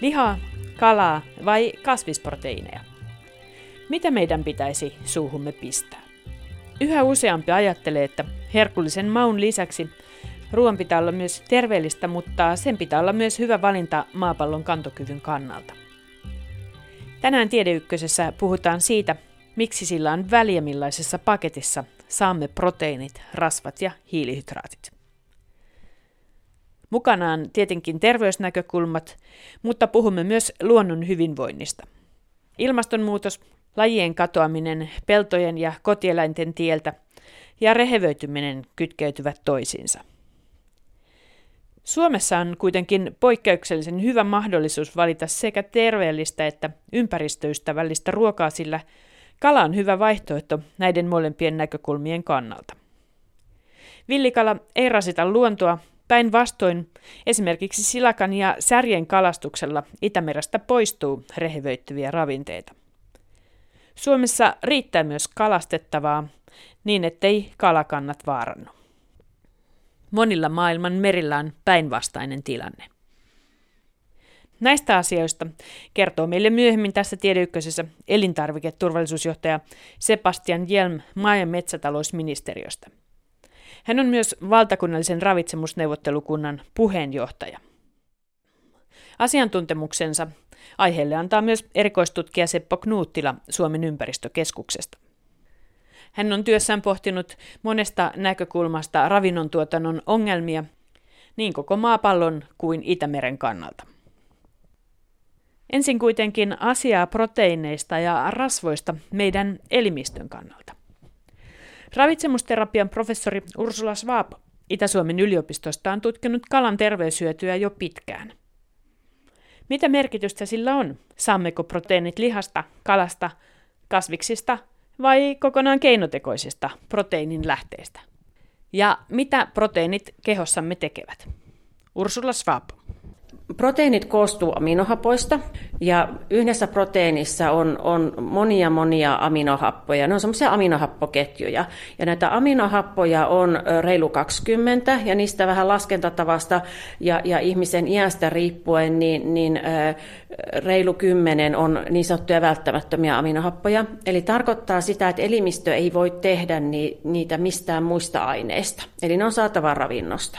Lihaa, kalaa vai kasvisproteiineja? Mitä meidän pitäisi suuhumme pistää? Yhä useampi ajattelee, että herkullisen maun lisäksi ruoan pitää olla myös terveellistä, mutta sen pitää olla myös hyvä valinta maapallon kantokyvyn kannalta. Tänään Tiedeykkösessä puhutaan siitä, miksi sillä on väliä millaisessa paketissa saamme proteiinit, rasvat ja hiilihydraatit. Mukanaan tietenkin terveysnäkökulmat, mutta puhumme myös luonnon hyvinvoinnista. Ilmastonmuutos, lajien katoaminen peltojen ja kotieläinten tieltä ja rehevöityminen kytkeytyvät toisiinsa. Suomessa on kuitenkin poikkeuksellisen hyvä mahdollisuus valita sekä terveellistä että ympäristöystävällistä ruokaa, sillä kala on hyvä vaihtoehto näiden molempien näkökulmien kannalta. Villikala ei rasita luontoa, päinvastoin esimerkiksi silakan ja särjen kalastuksella Itämerestä poistuu rehevöittyviä ravinteita. Suomessa riittää myös kalastettavaa niin, ettei kalakannat vaarannu. Monilla maailman merillä on päinvastainen tilanne. Näistä asioista kertoo meille myöhemmin tässä tiedeykkösessä elintarviketurvallisuusjohtaja Sebastian Jelm maa- ja metsätalousministeriöstä. Hän on myös valtakunnallisen ravitsemusneuvottelukunnan puheenjohtaja. Asiantuntemuksensa aiheelle antaa myös erikoistutkija Seppo Knuuttila Suomen ympäristökeskuksesta. Hän on työssään pohtinut monesta näkökulmasta ravinnontuotannon ongelmia niin koko maapallon kuin Itämeren kannalta. Ensin kuitenkin asiaa proteiineista ja rasvoista meidän elimistön kannalta. Ravitsemusterapian professori Ursula Schwab Itä-Suomen yliopistosta on tutkinut kalan terveyshyötyä jo pitkään. Mitä merkitystä sillä on? Saammeko proteiinit lihasta, kalasta, kasviksista vai kokonaan keinotekoisista proteiinin lähteistä? Ja mitä proteiinit kehossamme tekevät? Ursula Schwab. Proteiinit koostuu aminohapoista ja yhdessä proteiinissa on, on monia monia aminohappoja. Ne on semmoisia aminohappoketjuja. Ja näitä aminohappoja on reilu 20 ja niistä vähän laskentatavasta ja, ja ihmisen iästä riippuen niin, niin reilu 10 on niin sanottuja välttämättömiä aminohappoja. Eli tarkoittaa sitä, että elimistö ei voi tehdä ni, niitä mistään muista aineista. Eli ne on saatava ravinnosta.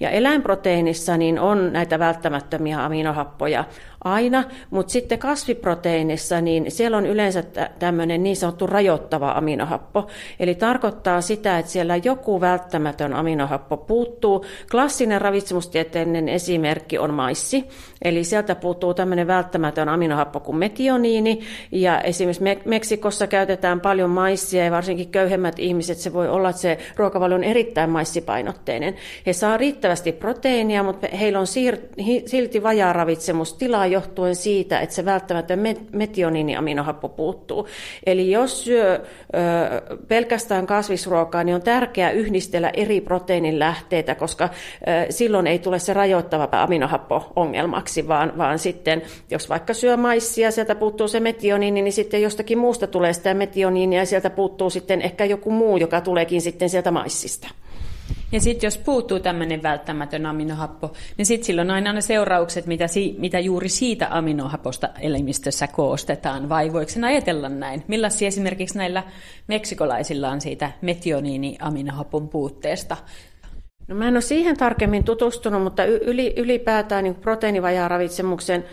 Ja eläinproteiinissa niin on näitä välttämättömiä aminohappoja aina, mutta sitten kasviproteiinissa niin siellä on yleensä tämmöinen niin sanottu rajoittava aminohappo. Eli tarkoittaa sitä, että siellä joku välttämätön aminohappo puuttuu. Klassinen ravitsemustieteellinen esimerkki on maissi. Eli sieltä puuttuu tämmöinen välttämätön aminohappo kuin metioniini. Ja esimerkiksi Meksikossa käytetään paljon maissia ja varsinkin köyhemmät ihmiset, se voi olla, että se ruokavalio on erittäin maissipainotteinen. He saa riittävästi proteiinia, mutta heillä on silti vajaa ravitsemustilaa johtuen siitä, että se välttämättä metioniniaminohappo puuttuu. Eli jos syö ö, pelkästään kasvisruokaa, niin on tärkeää yhdistellä eri proteiinin lähteitä, koska ö, silloin ei tule se rajoittava aminohappo ongelmaksi, vaan, vaan sitten jos vaikka syö maissia, sieltä puuttuu se metioniini, niin sitten jostakin muusta tulee sitä metioniinia ja sieltä puuttuu sitten ehkä joku muu, joka tuleekin sitten sieltä maissista. Ja sitten jos puuttuu tämmöinen välttämätön aminohappo, niin sitten silloin aina ne seuraukset, mitä, si- mitä juuri siitä aminohaposta elimistössä koostetaan, vai voiko sen ajatella näin? Millaisia esimerkiksi näillä meksikolaisilla on siitä metioniini-aminohapon puutteesta? No mä en ole siihen tarkemmin tutustunut, mutta yli, ylipäätään niin proteiinivajaaravitsemuksen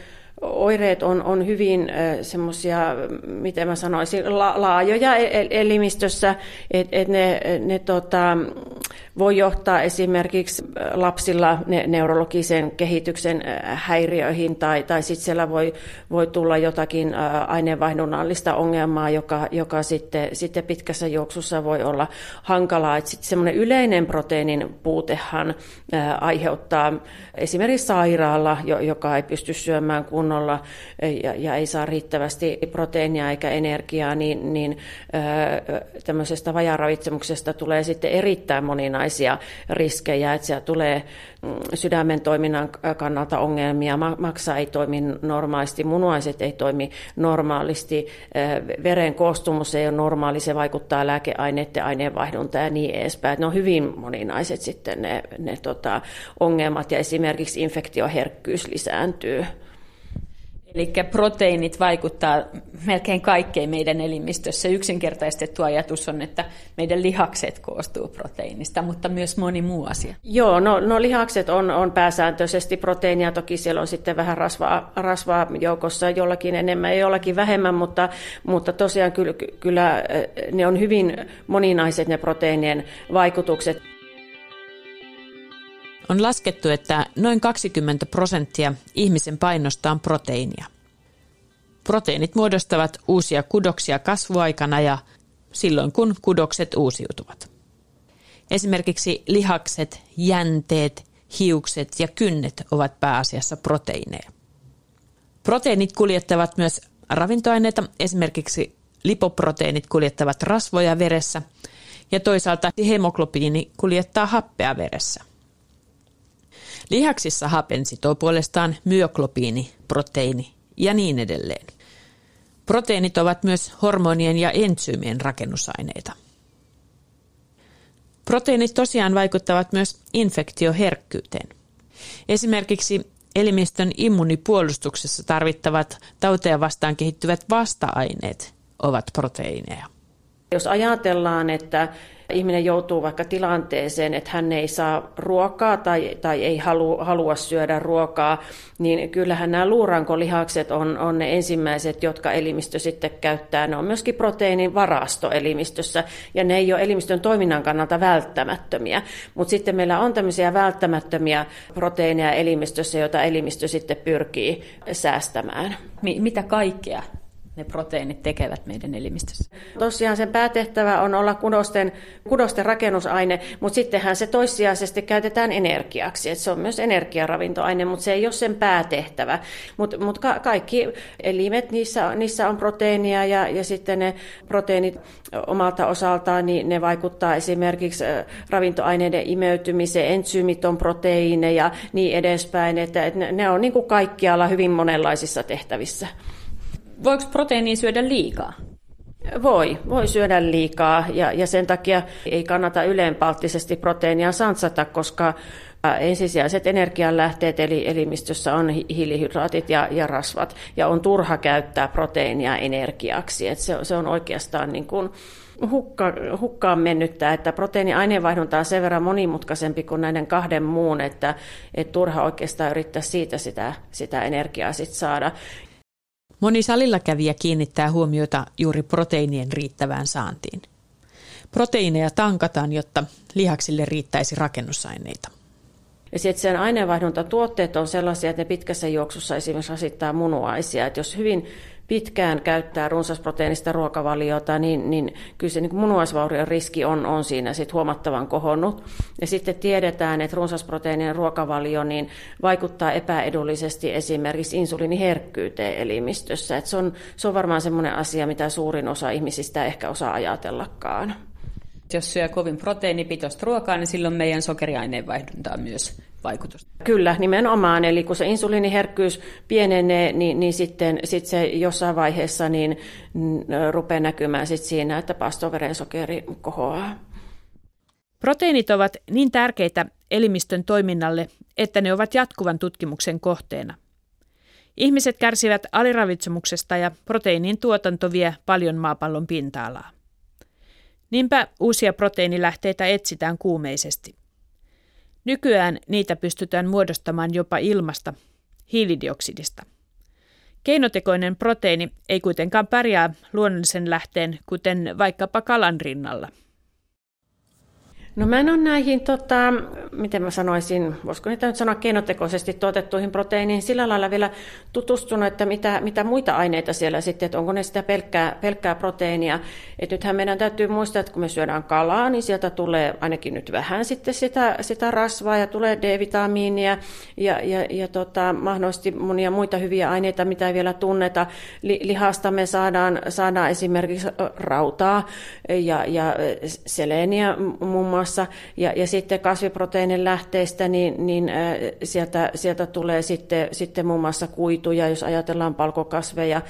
oireet on, on hyvin semmoisia, miten mä sanoisin, la, laajoja e-, elimistössä, että et ne, ne tota, voi johtaa esimerkiksi lapsilla ne, neurologisen kehityksen häiriöihin tai, tai sitten siellä voi, voi tulla jotakin aineenvaihdunnallista ongelmaa, joka, joka sitten, sitten pitkässä juoksussa voi olla hankalaa. Sitten semmoinen yleinen proteiinin puutehan aiheuttaa esimerkiksi sairaalla, joka ei pysty syömään kunnolla ja, ja ei saa riittävästi proteiinia eikä energiaa, niin, niin tämmöisestä vajaravitsemuksesta tulee sitten erittäin moninaisia riskejä, että siellä tulee mm, sydämen toiminnan kannalta ongelmia, maksa ei toimi normaalisti, munuaiset ei toimi normaalisti, veren koostumus ei ole normaali, se vaikuttaa lääkeaineiden aineenvaihduntaan ja niin edespäin. Ne on hyvin moninaiset sitten ne, ne tota, ongelmat ja esimerkiksi infektioherkkyys lisääntyy. Eli proteiinit vaikuttaa melkein kaikkeen meidän elimistössä. Yksinkertaistettu ajatus on, että meidän lihakset koostuu proteiinista, mutta myös moni muu asia. Joo, no, no lihakset on, on pääsääntöisesti proteiinia. Toki siellä on sitten vähän rasvaa, rasvaa joukossa, jollakin enemmän ja jollakin vähemmän, mutta, mutta tosiaan kyllä, kyllä ne on hyvin moninaiset ne proteiinien vaikutukset. On laskettu, että noin 20 prosenttia ihmisen painosta on proteiinia. Proteiinit muodostavat uusia kudoksia kasvuaikana ja silloin kun kudokset uusiutuvat. Esimerkiksi lihakset, jänteet, hiukset ja kynnet ovat pääasiassa proteiineja. Proteiinit kuljettavat myös ravintoaineita, esimerkiksi lipoproteiinit kuljettavat rasvoja veressä ja toisaalta hemoglobiini kuljettaa happea veressä. Lihaksissa hapen sitoo puolestaan myoglobiini, proteiini ja niin edelleen. Proteiinit ovat myös hormonien ja entsyymien rakennusaineita. Proteiinit tosiaan vaikuttavat myös infektioherkkyyteen. Esimerkiksi elimistön immunipuolustuksessa tarvittavat tauteja vastaan kehittyvät vasta-aineet ovat proteiineja. Jos ajatellaan, että ihminen joutuu vaikka tilanteeseen, että hän ei saa ruokaa tai, tai ei halua, halua syödä ruokaa, niin kyllähän nämä luurankolihakset on, on ne ensimmäiset, jotka elimistö sitten käyttää. Ne on myöskin proteiinin varasto elimistössä, ja ne ei ole elimistön toiminnan kannalta välttämättömiä. Mutta sitten meillä on tämmöisiä välttämättömiä proteiineja elimistössä, joita elimistö sitten pyrkii säästämään. Mitä kaikkea ne proteiinit tekevät meidän elimistössä. Tosiaan sen päätehtävä on olla kudosten, kudosten rakennusaine, mutta sittenhän se toissijaisesti käytetään energiaksi. Et se on myös energiaravintoaine, mutta se ei ole sen päätehtävä. Mutta mut ka- kaikki elimet, niissä, niissä on proteiinia ja, ja sitten ne proteiinit omalta osaltaan, niin ne vaikuttaa esimerkiksi ravintoaineiden imeytymiseen, entsyymit on proteiineja, niin edespäin. Että, että ne, ne on niin kuin kaikkialla hyvin monenlaisissa tehtävissä. Voiko proteiiniin syödä liikaa? Voi, voi syödä liikaa ja, ja sen takia ei kannata yleenpalttisesti proteiinia sansata, koska ensisijaiset energianlähteet eli elimistössä on hiilihydraatit ja, ja rasvat ja on turha käyttää proteiinia energiaksi. Et se, se on oikeastaan niin kuin hukka, hukkaan mennyttä, että proteiiniaineenvaihdunta on sen verran monimutkaisempi kuin näiden kahden muun, että, että turha oikeastaan yrittää siitä sitä, sitä energiaa sit saada. Moni salilla kävijä kiinnittää huomiota juuri proteiinien riittävään saantiin. Proteiineja tankataan, jotta lihaksille riittäisi rakennusaineita. Ja sitten sen aineenvaihduntatuotteet on sellaisia, että ne pitkässä juoksussa esimerkiksi rasittaa munuaisia. Että jos hyvin pitkään käyttää runsasproteiinista ruokavaliota, niin, niin kyllä se niin munuaisvaurion riski on, on siinä sit huomattavan kohonnut. Ja sitten tiedetään, että runsasproteiininen ruokavalio niin vaikuttaa epäedullisesti esimerkiksi insuliiniherkkyyteen elimistössä. Et se, on, se on varmaan sellainen asia, mitä suurin osa ihmisistä ehkä osaa ajatellakaan. Jos syö kovin proteiinipitoista ruokaa, niin silloin meidän sokeriaineenvaihduntaa myös vaikutusta. Kyllä, nimenomaan. Eli kun se insuliiniherkkyys pienenee, niin, niin sitten sit se jossain vaiheessa niin, rupeaa näkymään sit siinä, että pastoverensokeri kohoaa. Proteiinit ovat niin tärkeitä elimistön toiminnalle, että ne ovat jatkuvan tutkimuksen kohteena. Ihmiset kärsivät aliravitsemuksesta ja proteiinin tuotanto vie paljon maapallon pinta-alaa. Niinpä uusia proteiinilähteitä etsitään kuumeisesti. Nykyään niitä pystytään muodostamaan jopa ilmasta, hiilidioksidista. Keinotekoinen proteiini ei kuitenkaan pärjää luonnollisen lähteen, kuten vaikkapa kalan rinnalla – No mä en ole näihin, tota, miten mä sanoisin, voisiko niitä nyt sanoa keinotekoisesti tuotettuihin proteiiniin sillä lailla vielä tutustunut, että mitä, mitä muita aineita siellä sitten, että onko ne sitä pelkkää, pelkkää proteiinia. Että nythän meidän täytyy muistaa, että kun me syödään kalaa, niin sieltä tulee ainakin nyt vähän sitten sitä, sitä rasvaa ja tulee D-vitamiinia ja, ja, ja tota, mahdollisesti monia muita hyviä aineita, mitä ei vielä tunneta. Li, lihasta me saadaan, saadaan esimerkiksi rautaa ja, ja seleniä muun muassa muassa. Ja, ja sitten kasviproteiinin lähteistä, niin, niin äh, sieltä, sieltä tulee sitten, sitten muun muassa kuituja, jos ajatellaan palkokasveja,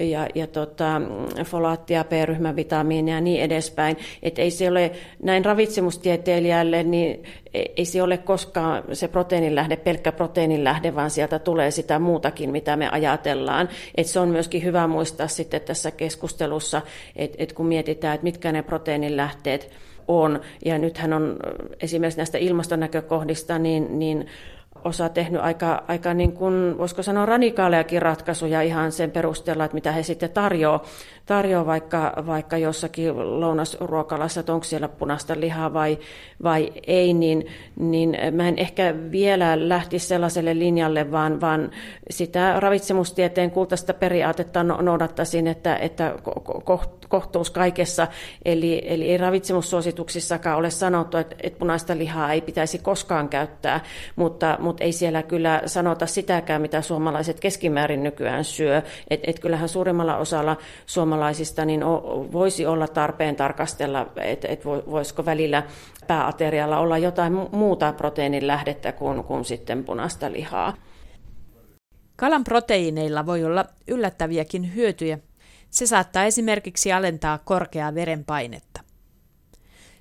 ja, ja tota, folaattia, B-ryhmän vitamiinia ja niin edespäin. Et ei se ole näin ravitsemustieteilijälle, niin ei se ole koskaan se proteiinilähde, pelkkä proteiinilähde, vaan sieltä tulee sitä muutakin, mitä me ajatellaan. Et se on myöskin hyvä muistaa sitten tässä keskustelussa, että et kun mietitään, että mitkä ne proteiinilähteet on, ja nythän on esimerkiksi näistä ilmastonäkökohdista, niin, niin osa tehnyt aika, aika niin kuin, voisiko sanoa radikaalejakin ratkaisuja ihan sen perusteella, että mitä he sitten tarjoaa, tarjoaa vaikka, vaikka jossakin lounasruokalassa, että onko siellä punaista lihaa vai, vai ei, niin, niin mä en ehkä vielä lähtisi sellaiselle linjalle, vaan, vaan sitä ravitsemustieteen kultaista periaatetta no, noudattaisin, että, että kohtuus kaikessa, eli, eli ei ravitsemussuosituksissakaan ole sanottu, että, että punaista lihaa ei pitäisi koskaan käyttää, mutta, mutta ei siellä kyllä sanota sitäkään, mitä suomalaiset keskimäärin nykyään syö. Et, et kyllähän suurimmalla osalla suomalaisista niin voisi olla tarpeen tarkastella, että et voisiko välillä pääaterialla olla jotain muuta proteiinin lähdettä kuin, kuin sitten punaista lihaa. Kalan proteiineilla voi olla yllättäviäkin hyötyjä. Se saattaa esimerkiksi alentaa korkeaa verenpainetta.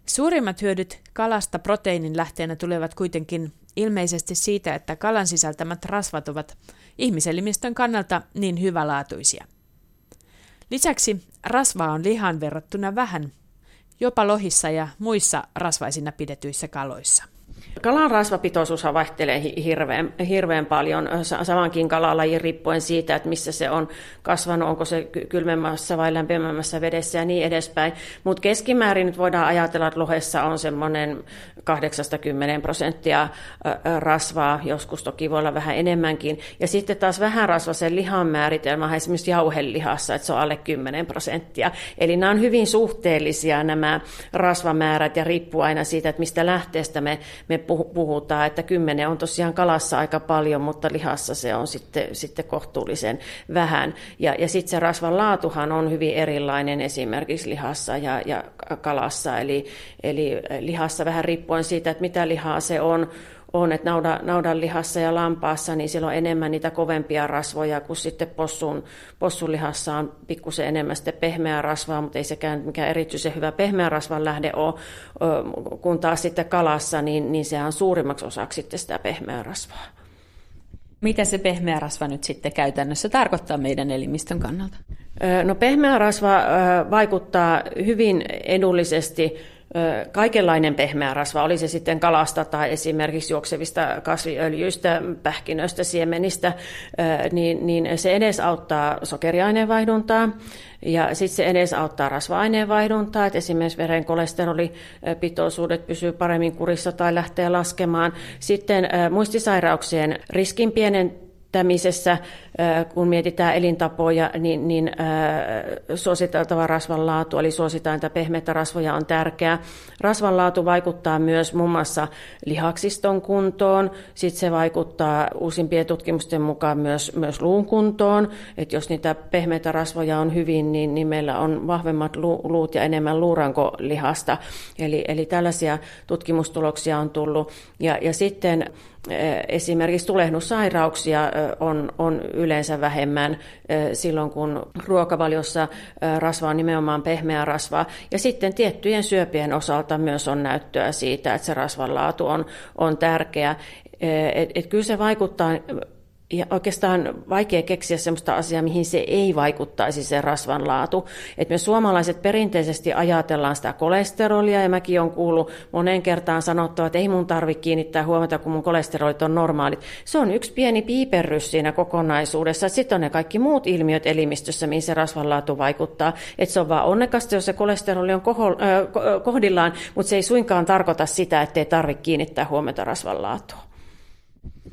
Suurimmat hyödyt kalasta proteiinin lähteenä tulevat kuitenkin ilmeisesti siitä, että kalan sisältämät rasvat ovat ihmiselimistön kannalta niin hyvälaatuisia. Lisäksi rasvaa on lihan verrattuna vähän, jopa lohissa ja muissa rasvaisina pidetyissä kaloissa. Kalan rasvapitoisuus vaihtelee hirveän, hirveän paljon samankin kalalajin riippuen siitä, että missä se on kasvanut, onko se kylmemmässä vai lämpimämmässä vedessä ja niin edespäin. Mutta keskimäärin nyt voidaan ajatella, että lohessa on semmoinen 80 prosenttia rasvaa, joskus toki voi olla vähän enemmänkin. Ja sitten taas vähän rasvaisen lihan määritelmä esimerkiksi jauhelihassa, että se on alle 10 prosenttia. Eli nämä on hyvin suhteellisia nämä rasvamäärät ja riippuu aina siitä, että mistä lähteestä me, me puhutaan, että kymmenen on tosiaan kalassa aika paljon, mutta lihassa se on sitten, sitten kohtuullisen vähän. Ja, ja sitten se rasvan laatuhan on hyvin erilainen esimerkiksi lihassa ja, ja kalassa, eli, eli lihassa vähän riippuen siitä, että mitä lihaa se on, on, että nauda, naudan lihassa ja lampaassa, niin siellä on enemmän niitä kovempia rasvoja, kuin sitten possun, possun lihassa on pikkusen enemmän sitten pehmeää rasvaa, mutta ei sekään mikään erityisen hyvä pehmeä rasvan lähde ole, kun taas sitten kalassa, niin, niin sehän on suurimmaksi osaksi sitten sitä pehmeää rasvaa. Mitä se pehmeä rasva nyt sitten käytännössä tarkoittaa meidän elimistön kannalta? No pehmeä rasva vaikuttaa hyvin edullisesti kaikenlainen pehmeä rasva, oli se sitten kalasta tai esimerkiksi juoksevista kasviöljyistä, pähkinöistä, siemenistä, niin, niin se edesauttaa sokeriaineenvaihduntaa ja sitten se edesauttaa rasva-aineenvaihduntaa, että esimerkiksi veren kolesterolipitoisuudet pysyy paremmin kurissa tai lähtee laskemaan. Sitten muistisairauksien riskin pienen kehittämisessä, kun mietitään elintapoja, niin, niin suositeltava rasvan laatu, eli suositaan, että pehmeitä rasvoja on tärkeää. Rasvan laatu vaikuttaa myös muun mm. muassa lihaksiston kuntoon, sitten se vaikuttaa uusimpien tutkimusten mukaan myös, myös luun kuntoon, että jos niitä pehmeitä rasvoja on hyvin, niin, niin meillä on vahvemmat luut ja enemmän luurankolihasta, eli, eli tällaisia tutkimustuloksia on tullut. Ja, ja sitten Esimerkiksi tulehdussairauksia on, on yleensä vähemmän silloin, kun ruokavaliossa rasva on nimenomaan pehmeä rasva. Ja sitten tiettyjen syöpien osalta myös on näyttöä siitä, että se rasvan laatu on, on tärkeä. Et, et kyllä se vaikuttaa ja oikeastaan vaikea keksiä sellaista asiaa, mihin se ei vaikuttaisi se rasvan laatu. Et me suomalaiset perinteisesti ajatellaan sitä kolesterolia, ja mäkin olen kuullut moneen kertaan sanottua, että ei mun tarvitse kiinnittää huomiota, kun mun kolesterolit on normaalit. Se on yksi pieni piiperrys siinä kokonaisuudessa. Sitten on ne kaikki muut ilmiöt elimistössä, mihin se rasvan laatu vaikuttaa. Et se on vaan onnekasta, jos se kolesteroli on kohdillaan, mutta se ei suinkaan tarkoita sitä, että ei tarvitse kiinnittää huomiota rasvan laatuun.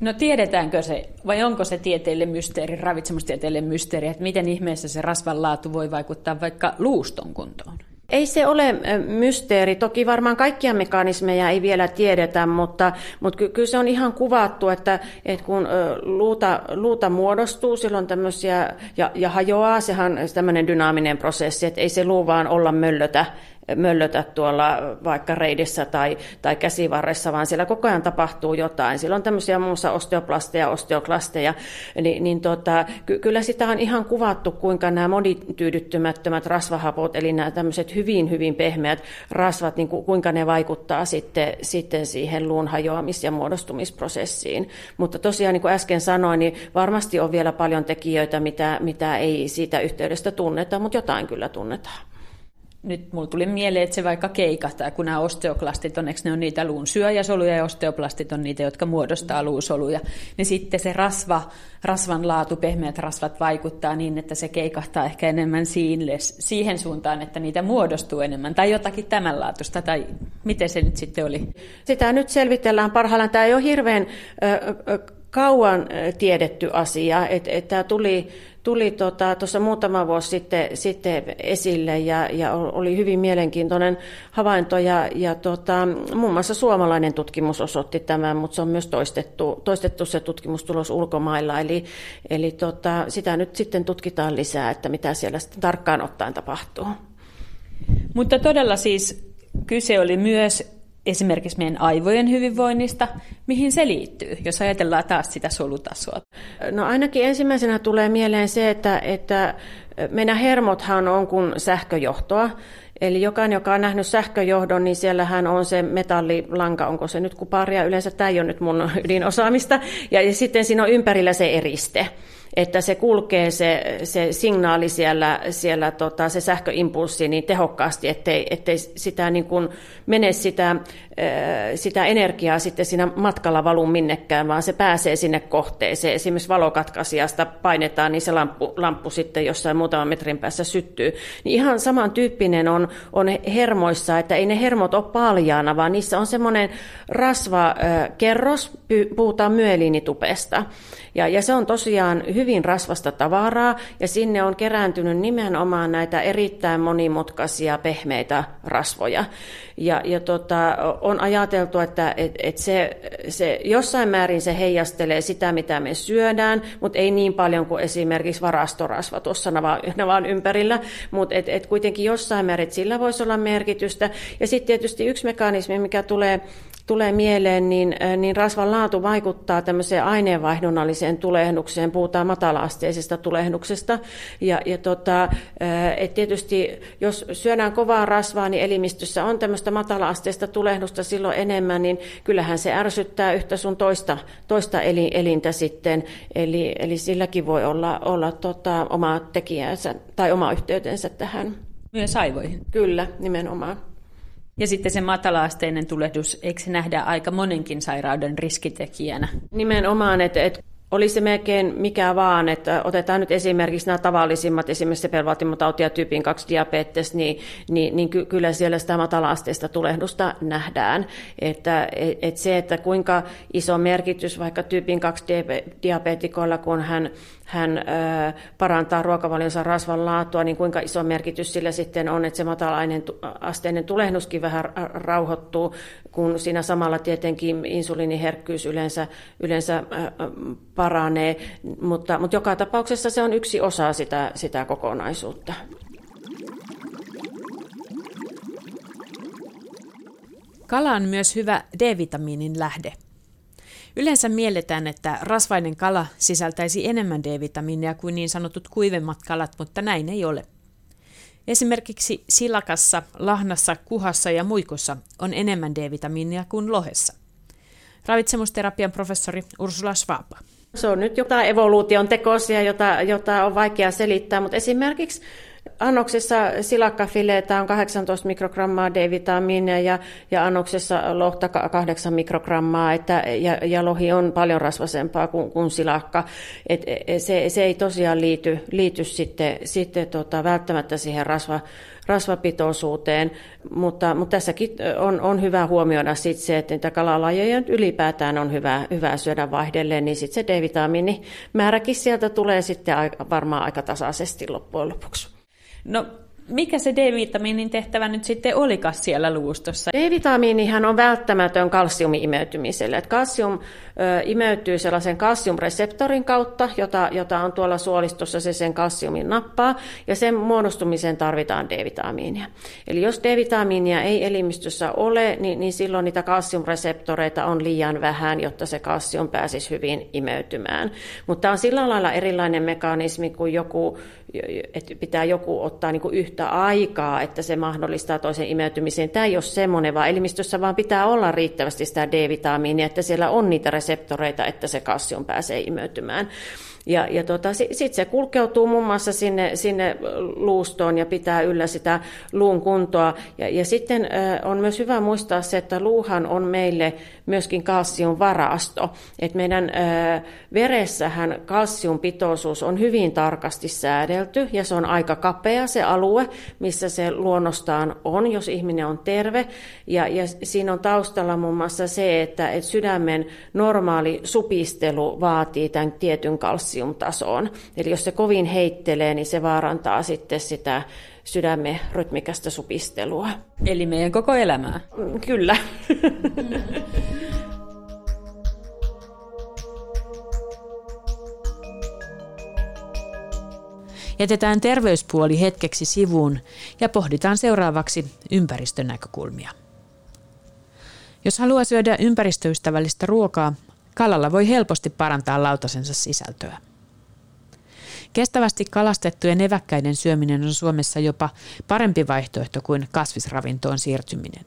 No tiedetäänkö se, vai onko se tieteelle mysteeri, ravitsemustieteelle mysteeri, että miten ihmeessä se rasvan laatu voi vaikuttaa vaikka luuston kuntoon? Ei se ole mysteeri. Toki varmaan kaikkia mekanismeja ei vielä tiedetä, mutta, mutta ky- kyllä se on ihan kuvattu, että, että kun luuta, luuta muodostuu, silloin tämmöisiä ja, ja hajoaa, sehän on tämmöinen dynaaminen prosessi, että ei se luu vaan olla möllötä, möllötä tuolla vaikka reidissä tai, tai käsivarressa, vaan siellä koko ajan tapahtuu jotain. Siellä on tämmöisiä muun muassa osteoplasteja, osteoklasteja, niin, niin tota, ky- kyllä sitä on ihan kuvattu, kuinka nämä monityydyttymättömät rasvahapot, eli nämä tämmöiset hyvin, hyvin pehmeät rasvat, niin ku, kuinka ne vaikuttaa sitten, sitten siihen luun hajoamis- ja muodostumisprosessiin. Mutta tosiaan, niin kuin äsken sanoin, niin varmasti on vielä paljon tekijöitä, mitä, mitä ei siitä yhteydestä tunneta, mutta jotain kyllä tunnetaan nyt mulla tuli mieleen, että se vaikka keikahtaa, kun nämä osteoklastit on, ne on niitä luun syöjäsoluja ja osteoplastit on niitä, jotka muodostaa luusoluja, niin sitten se rasva, rasvan laatu, pehmeät rasvat vaikuttaa niin, että se keikahtaa ehkä enemmän siihen suuntaan, että niitä muodostuu enemmän, tai jotakin tämänlaatuista, tai miten se nyt sitten oli? Sitä nyt selvitellään parhaillaan. Tämä ei ole hirveän ö, kauan tiedetty asia, että et tämä tuli tuli tuossa tota, muutama vuosi sitten, sitten esille ja, ja oli hyvin mielenkiintoinen havainto. Ja, ja tota, muun muassa suomalainen tutkimus osoitti tämän, mutta se on myös toistettu, toistettu se tutkimustulos ulkomailla. Eli, eli tota, sitä nyt sitten tutkitaan lisää, että mitä siellä sitten tarkkaan ottaen tapahtuu. Mutta todella siis kyse oli myös esimerkiksi meidän aivojen hyvinvoinnista, mihin se liittyy, jos ajatellaan taas sitä solutasoa? No ainakin ensimmäisenä tulee mieleen se, että, että meidän hermothan on kuin sähköjohtoa. Eli jokainen, joka on nähnyt sähköjohdon, niin siellähän on se metallilanka, onko se nyt kuparia, yleensä tämä ei ole nyt mun ydinosaamista, ja, sitten siinä on ympärillä se eriste että se kulkee se, se signaali siellä, siellä tota, se sähköimpulssi niin tehokkaasti, ettei, ettei sitä niin kuin mene sitä, sitä energiaa sitten siinä matkalla valu minnekään, vaan se pääsee sinne kohteeseen. Esimerkiksi valokatkaisijasta painetaan, niin se lamppu, lamppu sitten jossain muutaman metrin päässä syttyy. Niin ihan samantyyppinen on, on hermoissa, että ei ne hermot ole paljaana, vaan niissä on semmoinen rasvakerros, puhutaan myeliinitupesta. Ja, ja se on tosiaan hyvin rasvasta tavaraa, ja sinne on kerääntynyt nimenomaan näitä erittäin monimutkaisia pehmeitä rasvoja. Ja, ja tota, on ajateltu, että et, et se, se jossain määrin se heijastelee sitä, mitä me syödään, mutta ei niin paljon kuin esimerkiksi varastorasva tuossa navan ympärillä, mutta et, et kuitenkin jossain määrin sillä voisi olla merkitystä. Ja sitten tietysti yksi mekanismi, mikä tulee tulee mieleen, niin, niin rasvan laatu vaikuttaa tämmöiseen aineenvaihdunnalliseen tulehdukseen. Puhutaan matalaasteisesta tulehduksesta. Ja, ja tota, et tietysti jos syödään kovaa rasvaa, niin elimistössä on tämmöistä matalaasteista tulehdusta silloin enemmän, niin kyllähän se ärsyttää yhtä sun toista, toista elintä sitten. Eli, eli silläkin voi olla, olla tota, oma tekijänsä tai oma yhteytensä tähän. Myös aivoihin. Kyllä, nimenomaan. Ja sitten se matalaasteinen tulehdus, eikö se nähdä aika monenkin sairauden riskitekijänä? Nimenomaan, että, että oli se melkein mikä vaan, että otetaan nyt esimerkiksi nämä tavallisimmat, esimerkiksi sepelvaltimotauti ja tyypin 2 diabetes, niin, niin, niin ky, kyllä siellä sitä matalaasteista tulehdusta nähdään. Että et, et se, että kuinka iso merkitys vaikka tyypin 2 diabetikoilla, kun hän hän parantaa ruokavalionsa rasvan laatua, niin kuinka iso merkitys sillä sitten on, että se matalainen asteinen tulehduskin vähän rauhoittuu, kun siinä samalla tietenkin insuliiniherkkyys yleensä, yleensä paranee, mutta, mutta joka tapauksessa se on yksi osa sitä, sitä kokonaisuutta. Kala on myös hyvä D-vitamiinin lähde. Yleensä mielletään, että rasvainen kala sisältäisi enemmän D-vitamiinia kuin niin sanotut kuivemmat kalat, mutta näin ei ole. Esimerkiksi silakassa, lahnassa, kuhassa ja muikossa on enemmän D-vitamiinia kuin lohessa. Ravitsemusterapian professori Ursula Schwab. Se on nyt jotain evoluution tekosia, jota, jota on vaikea selittää, mutta esimerkiksi Annoksessa silakkafileitä on 18 mikrogrammaa D-vitamiinia ja, ja annoksessa lohta 8 mikrogrammaa, että, ja, ja lohi on paljon rasvasempaa kuin, kuin silakka. Et, e, se, se ei tosiaan liity, liity sitten, sitten tota, välttämättä siihen rasva, rasvapitoisuuteen, mutta, mutta tässäkin on, on hyvä huomioida sit se, että niitä kalalajeja ylipäätään on hyvä, hyvä syödä vaihdelleen, niin sitten se D-vitamiinimääräkin sieltä tulee sitten varmaan aika tasaisesti loppujen lopuksi. No Mikä se D-vitamiinin tehtävä nyt sitten olikas siellä luustossa? D-vitamiinihan on välttämätön kalsiumin imeytymiselle. Et kalsium ö, imeytyy sellaisen kalsiumreseptorin kautta, jota, jota on tuolla suolistossa se sen kalsiumin nappaa, ja sen muodostumiseen tarvitaan D-vitamiinia. Eli jos D-vitamiinia ei elimistössä ole, niin, niin silloin niitä kalsiumreseptoreita on liian vähän, jotta se kalsium pääsisi hyvin imeytymään. Mutta on sillä lailla erilainen mekanismi kuin joku, että pitää joku ottaa niin kuin yhtä aikaa, että se mahdollistaa toisen imeytymisen. Tämä ei ole semmoinen, vaan elimistössä vaan pitää olla riittävästi sitä D-vitamiinia, että siellä on niitä reseptoreita, että se kalsium pääsee imeytymään. Ja, ja tota, sitten se kulkeutuu muun muassa sinne, sinne luustoon ja pitää yllä sitä luun kuntoa. Ja, ja sitten on myös hyvä muistaa se, että luuhan on meille myöskin kalsium varasto. Et meidän äh, veressähän kalsiumpitoisuus on hyvin tarkasti säädelty ja se on aika kapea se alue, missä se luonnostaan on, jos ihminen on terve. Ja, ja siinä on taustalla muun muassa se, että et sydämen normaali supistelu vaatii tämän tietyn kalsium kalsiumtasoon. Eli jos se kovin heittelee, niin se vaarantaa sitten sitä sydämen rytmikästä supistelua. Eli meidän koko elämää? Mm, kyllä. Jätetään terveyspuoli hetkeksi sivuun ja pohditaan seuraavaksi ympäristön näkökulmia. Jos haluaa syödä ympäristöystävällistä ruokaa, Kalalla voi helposti parantaa lautasensa sisältöä. Kestävästi kalastettujen eväkkäiden syöminen on Suomessa jopa parempi vaihtoehto kuin kasvisravintoon siirtyminen.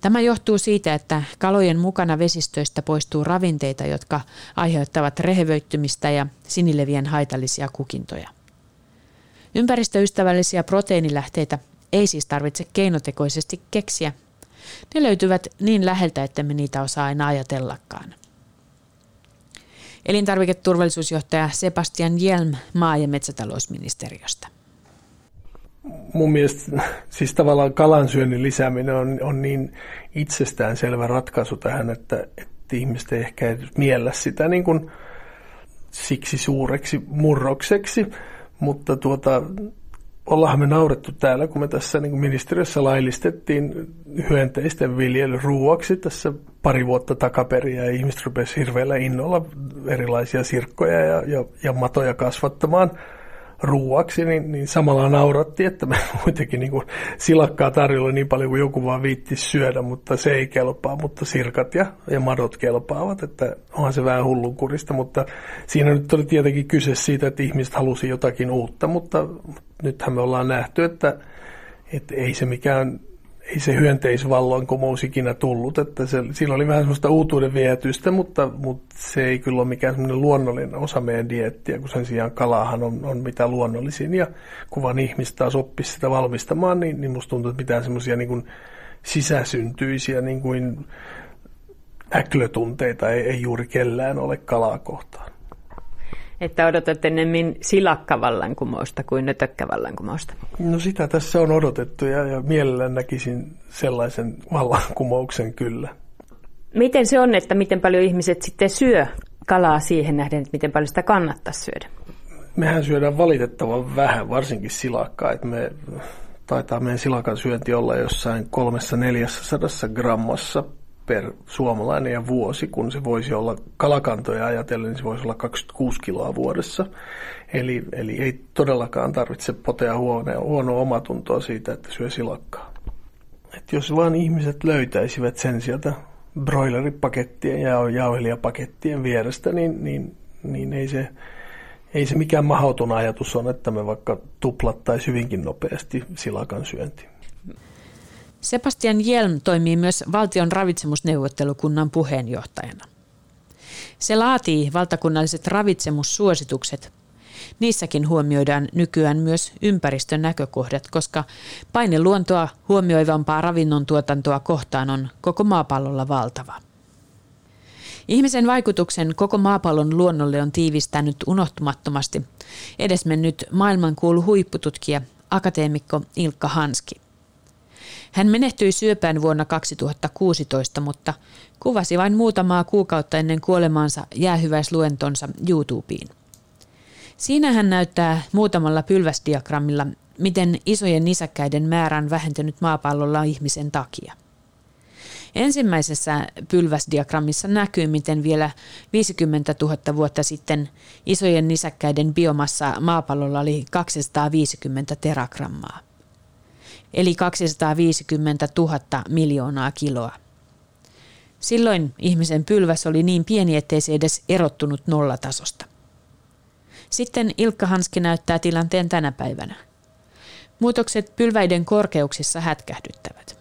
Tämä johtuu siitä, että kalojen mukana vesistöistä poistuu ravinteita, jotka aiheuttavat rehevöittymistä ja sinilevien haitallisia kukintoja. Ympäristöystävällisiä proteiinilähteitä ei siis tarvitse keinotekoisesti keksiä ne löytyvät niin läheltä, että me niitä osaa aina ajatellakaan. Elintarviketurvallisuusjohtaja Sebastian Jelm maa- ja metsätalousministeriöstä. Mun mielestä siis tavallaan kalansyönnin lisääminen on, on niin itsestäänselvä ratkaisu tähän, että, että ihmiset ei ehkä miellä sitä niin kuin siksi suureksi murrokseksi, mutta tuota, ollaanhan me naurettu täällä, kun me tässä niin ministeriössä laillistettiin hyönteisten viljely ruuaksi tässä pari vuotta takaperin ja ihmiset rupesivat hirveällä innolla erilaisia sirkkoja ja, ja, ja matoja kasvattamaan – ruuaksi, niin, niin samalla nauratti, että me kuitenkin niin silakkaa tarjolla niin paljon kuin joku vaan viitti syödä, mutta se ei kelpaa, mutta sirkat ja, ja madot kelpaavat, että onhan se vähän hullunkurista, mutta siinä nyt oli tietenkin kyse siitä, että ihmiset halusi jotakin uutta, mutta nythän me ollaan nähty, että, että ei se mikään ei se hyönteisvallankumous ikinä tullut, että se, sillä oli vähän semmoista uutuuden vietystä, mutta, mutta se ei kyllä ole mikään semmoinen luonnollinen osa meidän diettiä, kun sen sijaan kalahan on, on mitä luonnollisin ja kun vaan ihmistä taas oppisi sitä valmistamaan, niin, niin musta tuntuu, että mitään semmoisia niin sisäsyntyisiä niin kuin äklötunteita ei, ei juuri kellään ole kalaa kohtaan. Että odotat ennemmin silakkavallankumousta kuin nötökkävallankumousta? No sitä tässä on odotettu ja, ja mielellään näkisin sellaisen vallankumouksen kyllä. Miten se on, että miten paljon ihmiset sitten syö kalaa siihen nähden, että miten paljon sitä kannattaa syödä? Mehän syödään valitettavan vähän, varsinkin silakkaa. Että me taitaa meidän silakan syönti olla jossain kolmessa neljässä grammassa per suomalainen ja vuosi, kun se voisi olla kalakantoja ajatellen, niin se voisi olla 26 kiloa vuodessa. Eli, eli ei todellakaan tarvitse potea huonoa, huonoa omatuntoa siitä, että syö silakkaa. Et jos vaan ihmiset löytäisivät sen sieltä broileripakettien ja jauhelijapakettien vierestä, niin, niin, niin ei, se, ei se mikään mahdoton ajatus on, että me vaikka tuplattaisiin hyvinkin nopeasti silakan syönti. Sebastian Jelm toimii myös valtion ravitsemusneuvottelukunnan puheenjohtajana. Se laatii valtakunnalliset ravitsemussuositukset. Niissäkin huomioidaan nykyään myös ympäristön näkökohdat, koska paine luontoa huomioivampaa ravinnon tuotantoa kohtaan on koko maapallolla valtava. Ihmisen vaikutuksen koko maapallon luonnolle on tiivistänyt unohtumattomasti edesmennyt maailmankuulu huippututkija, akateemikko Ilkka Hanski – hän menehtyi syöpään vuonna 2016, mutta kuvasi vain muutamaa kuukautta ennen kuolemaansa jäähyväisluentonsa YouTubeen. Siinä hän näyttää muutamalla pylväsdiagrammilla, miten isojen nisäkkäiden määrä on vähentynyt maapallolla ihmisen takia. Ensimmäisessä pylväsdiagrammissa näkyy, miten vielä 50 000 vuotta sitten isojen nisäkkäiden biomassa maapallolla oli 250 terakrammaa, eli 250 000 miljoonaa kiloa. Silloin ihmisen pylväs oli niin pieni, ettei se edes erottunut nollatasosta. Sitten Ilkka Hanski näyttää tilanteen tänä päivänä. Muutokset pylväiden korkeuksissa hätkähdyttävät.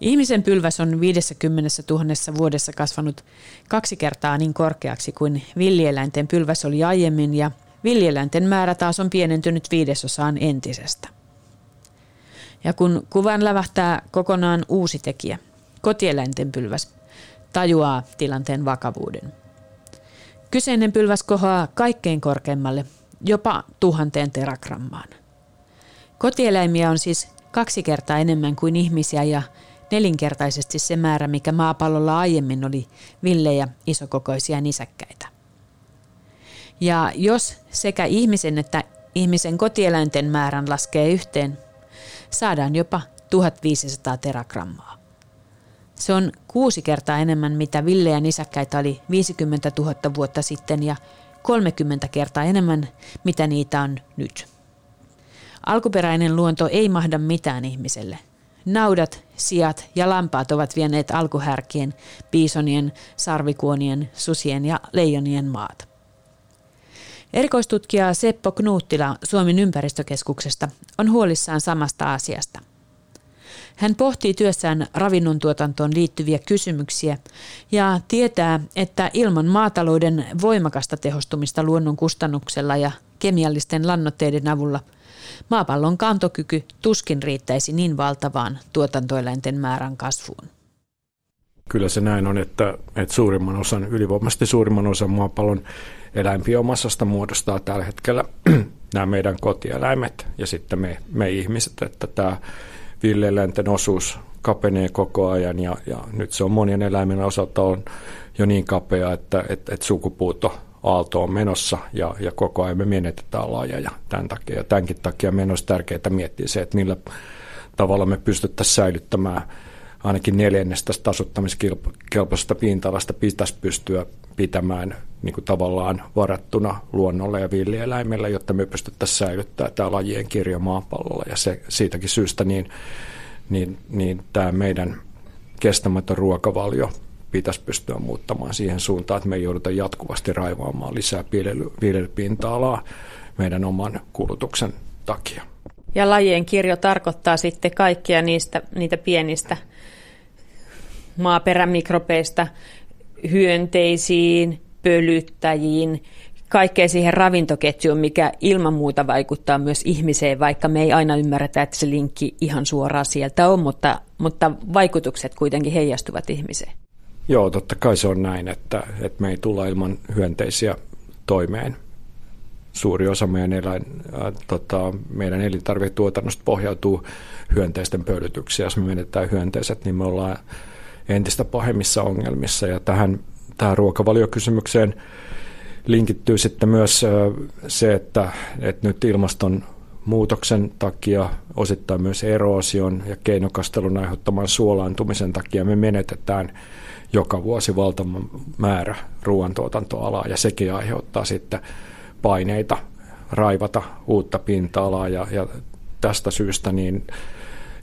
Ihmisen pylväs on 50 000 vuodessa kasvanut kaksi kertaa niin korkeaksi kuin villieläinten pylväs oli aiemmin ja villieläinten määrä taas on pienentynyt viidesosaan entisestä. Ja kun kuvan lävähtää kokonaan uusi tekijä, kotieläinten pylväs, tajuaa tilanteen vakavuuden. Kyseinen pylväs kohoaa kaikkein korkeimmalle, jopa tuhanteen terakrammaan. Kotieläimiä on siis kaksi kertaa enemmän kuin ihmisiä ja nelinkertaisesti se määrä, mikä maapallolla aiemmin oli villejä isokokoisia nisäkkäitä. Ja jos sekä ihmisen että ihmisen kotieläinten määrän laskee yhteen, saadaan jopa 1500 terakrammaa. Se on kuusi kertaa enemmän, mitä villejä nisäkkäitä oli 50 000 vuotta sitten ja 30 kertaa enemmän, mitä niitä on nyt. Alkuperäinen luonto ei mahda mitään ihmiselle. Naudat, sijat ja lampaat ovat vieneet alkuhärkien, piisonien, sarvikuonien, susien ja leijonien maat. Erikoistutkija Seppo Knuuttila Suomen ympäristökeskuksesta on huolissaan samasta asiasta – hän pohtii työssään ravinnontuotantoon liittyviä kysymyksiä ja tietää, että ilman maatalouden voimakasta tehostumista luonnon kustannuksella ja kemiallisten lannoitteiden avulla maapallon kantokyky tuskin riittäisi niin valtavaan tuotantoeläinten määrän kasvuun. Kyllä se näin on, että, että suurimman osan, ylivoimaisesti suurimman osan maapallon eläinbiomassasta muodostaa tällä hetkellä nämä meidän kotieläimet ja sitten me, me ihmiset, että tämä villeeläinten osuus kapenee koko ajan ja, ja nyt se on monien eläimen osalta on jo niin kapea, että, että, että sukupuutto aalto on menossa ja, ja koko ajan me menetetään lajeja tämän takia. Ja tämänkin takia meidän olisi tärkeää miettiä se, että millä tavalla me pystyttäisiin säilyttämään ainakin neljännestä tästä pinta-alasta pitäisi pystyä pitämään niin kuin tavallaan varattuna luonnolle ja villieläimelle, jotta me pystyttäisiin säilyttämään tämä lajien kirjo maapallolla. Ja se, siitäkin syystä niin, niin, niin tämä meidän kestämätön ruokavalio pitäisi pystyä muuttamaan siihen suuntaan, että me ei jouduta jatkuvasti raivaamaan lisää viljelypinta-alaa meidän oman kulutuksen takia. Ja lajien kirjo tarkoittaa sitten kaikkia niistä, niitä pienistä maaperämikrobeista hyönteisiin, pölyttäjiin, kaikkeen siihen ravintoketjuun, mikä ilman muuta vaikuttaa myös ihmiseen, vaikka me ei aina ymmärretä, että se linkki ihan suoraan sieltä on, mutta, mutta vaikutukset kuitenkin heijastuvat ihmiseen. Joo, totta kai se on näin, että, että me ei tulla ilman hyönteisiä toimeen. Suuri osa meidän, eläin, äh, tota, meidän elintarvituotannosta pohjautuu hyönteisten pölytyksiä. Jos me menetään hyönteiset, niin me ollaan entistä pahemmissa ongelmissa. Ja tähän, tähän ruokavaliokysymykseen linkittyy sitten myös se, että, että nyt ilmaston muutoksen takia, osittain myös eroosion ja keinokastelun aiheuttaman suolaantumisen takia me menetetään joka vuosi valtava määrä ruoantuotantoalaa ja sekin aiheuttaa sitten paineita raivata uutta pinta-alaa ja, ja tästä syystä niin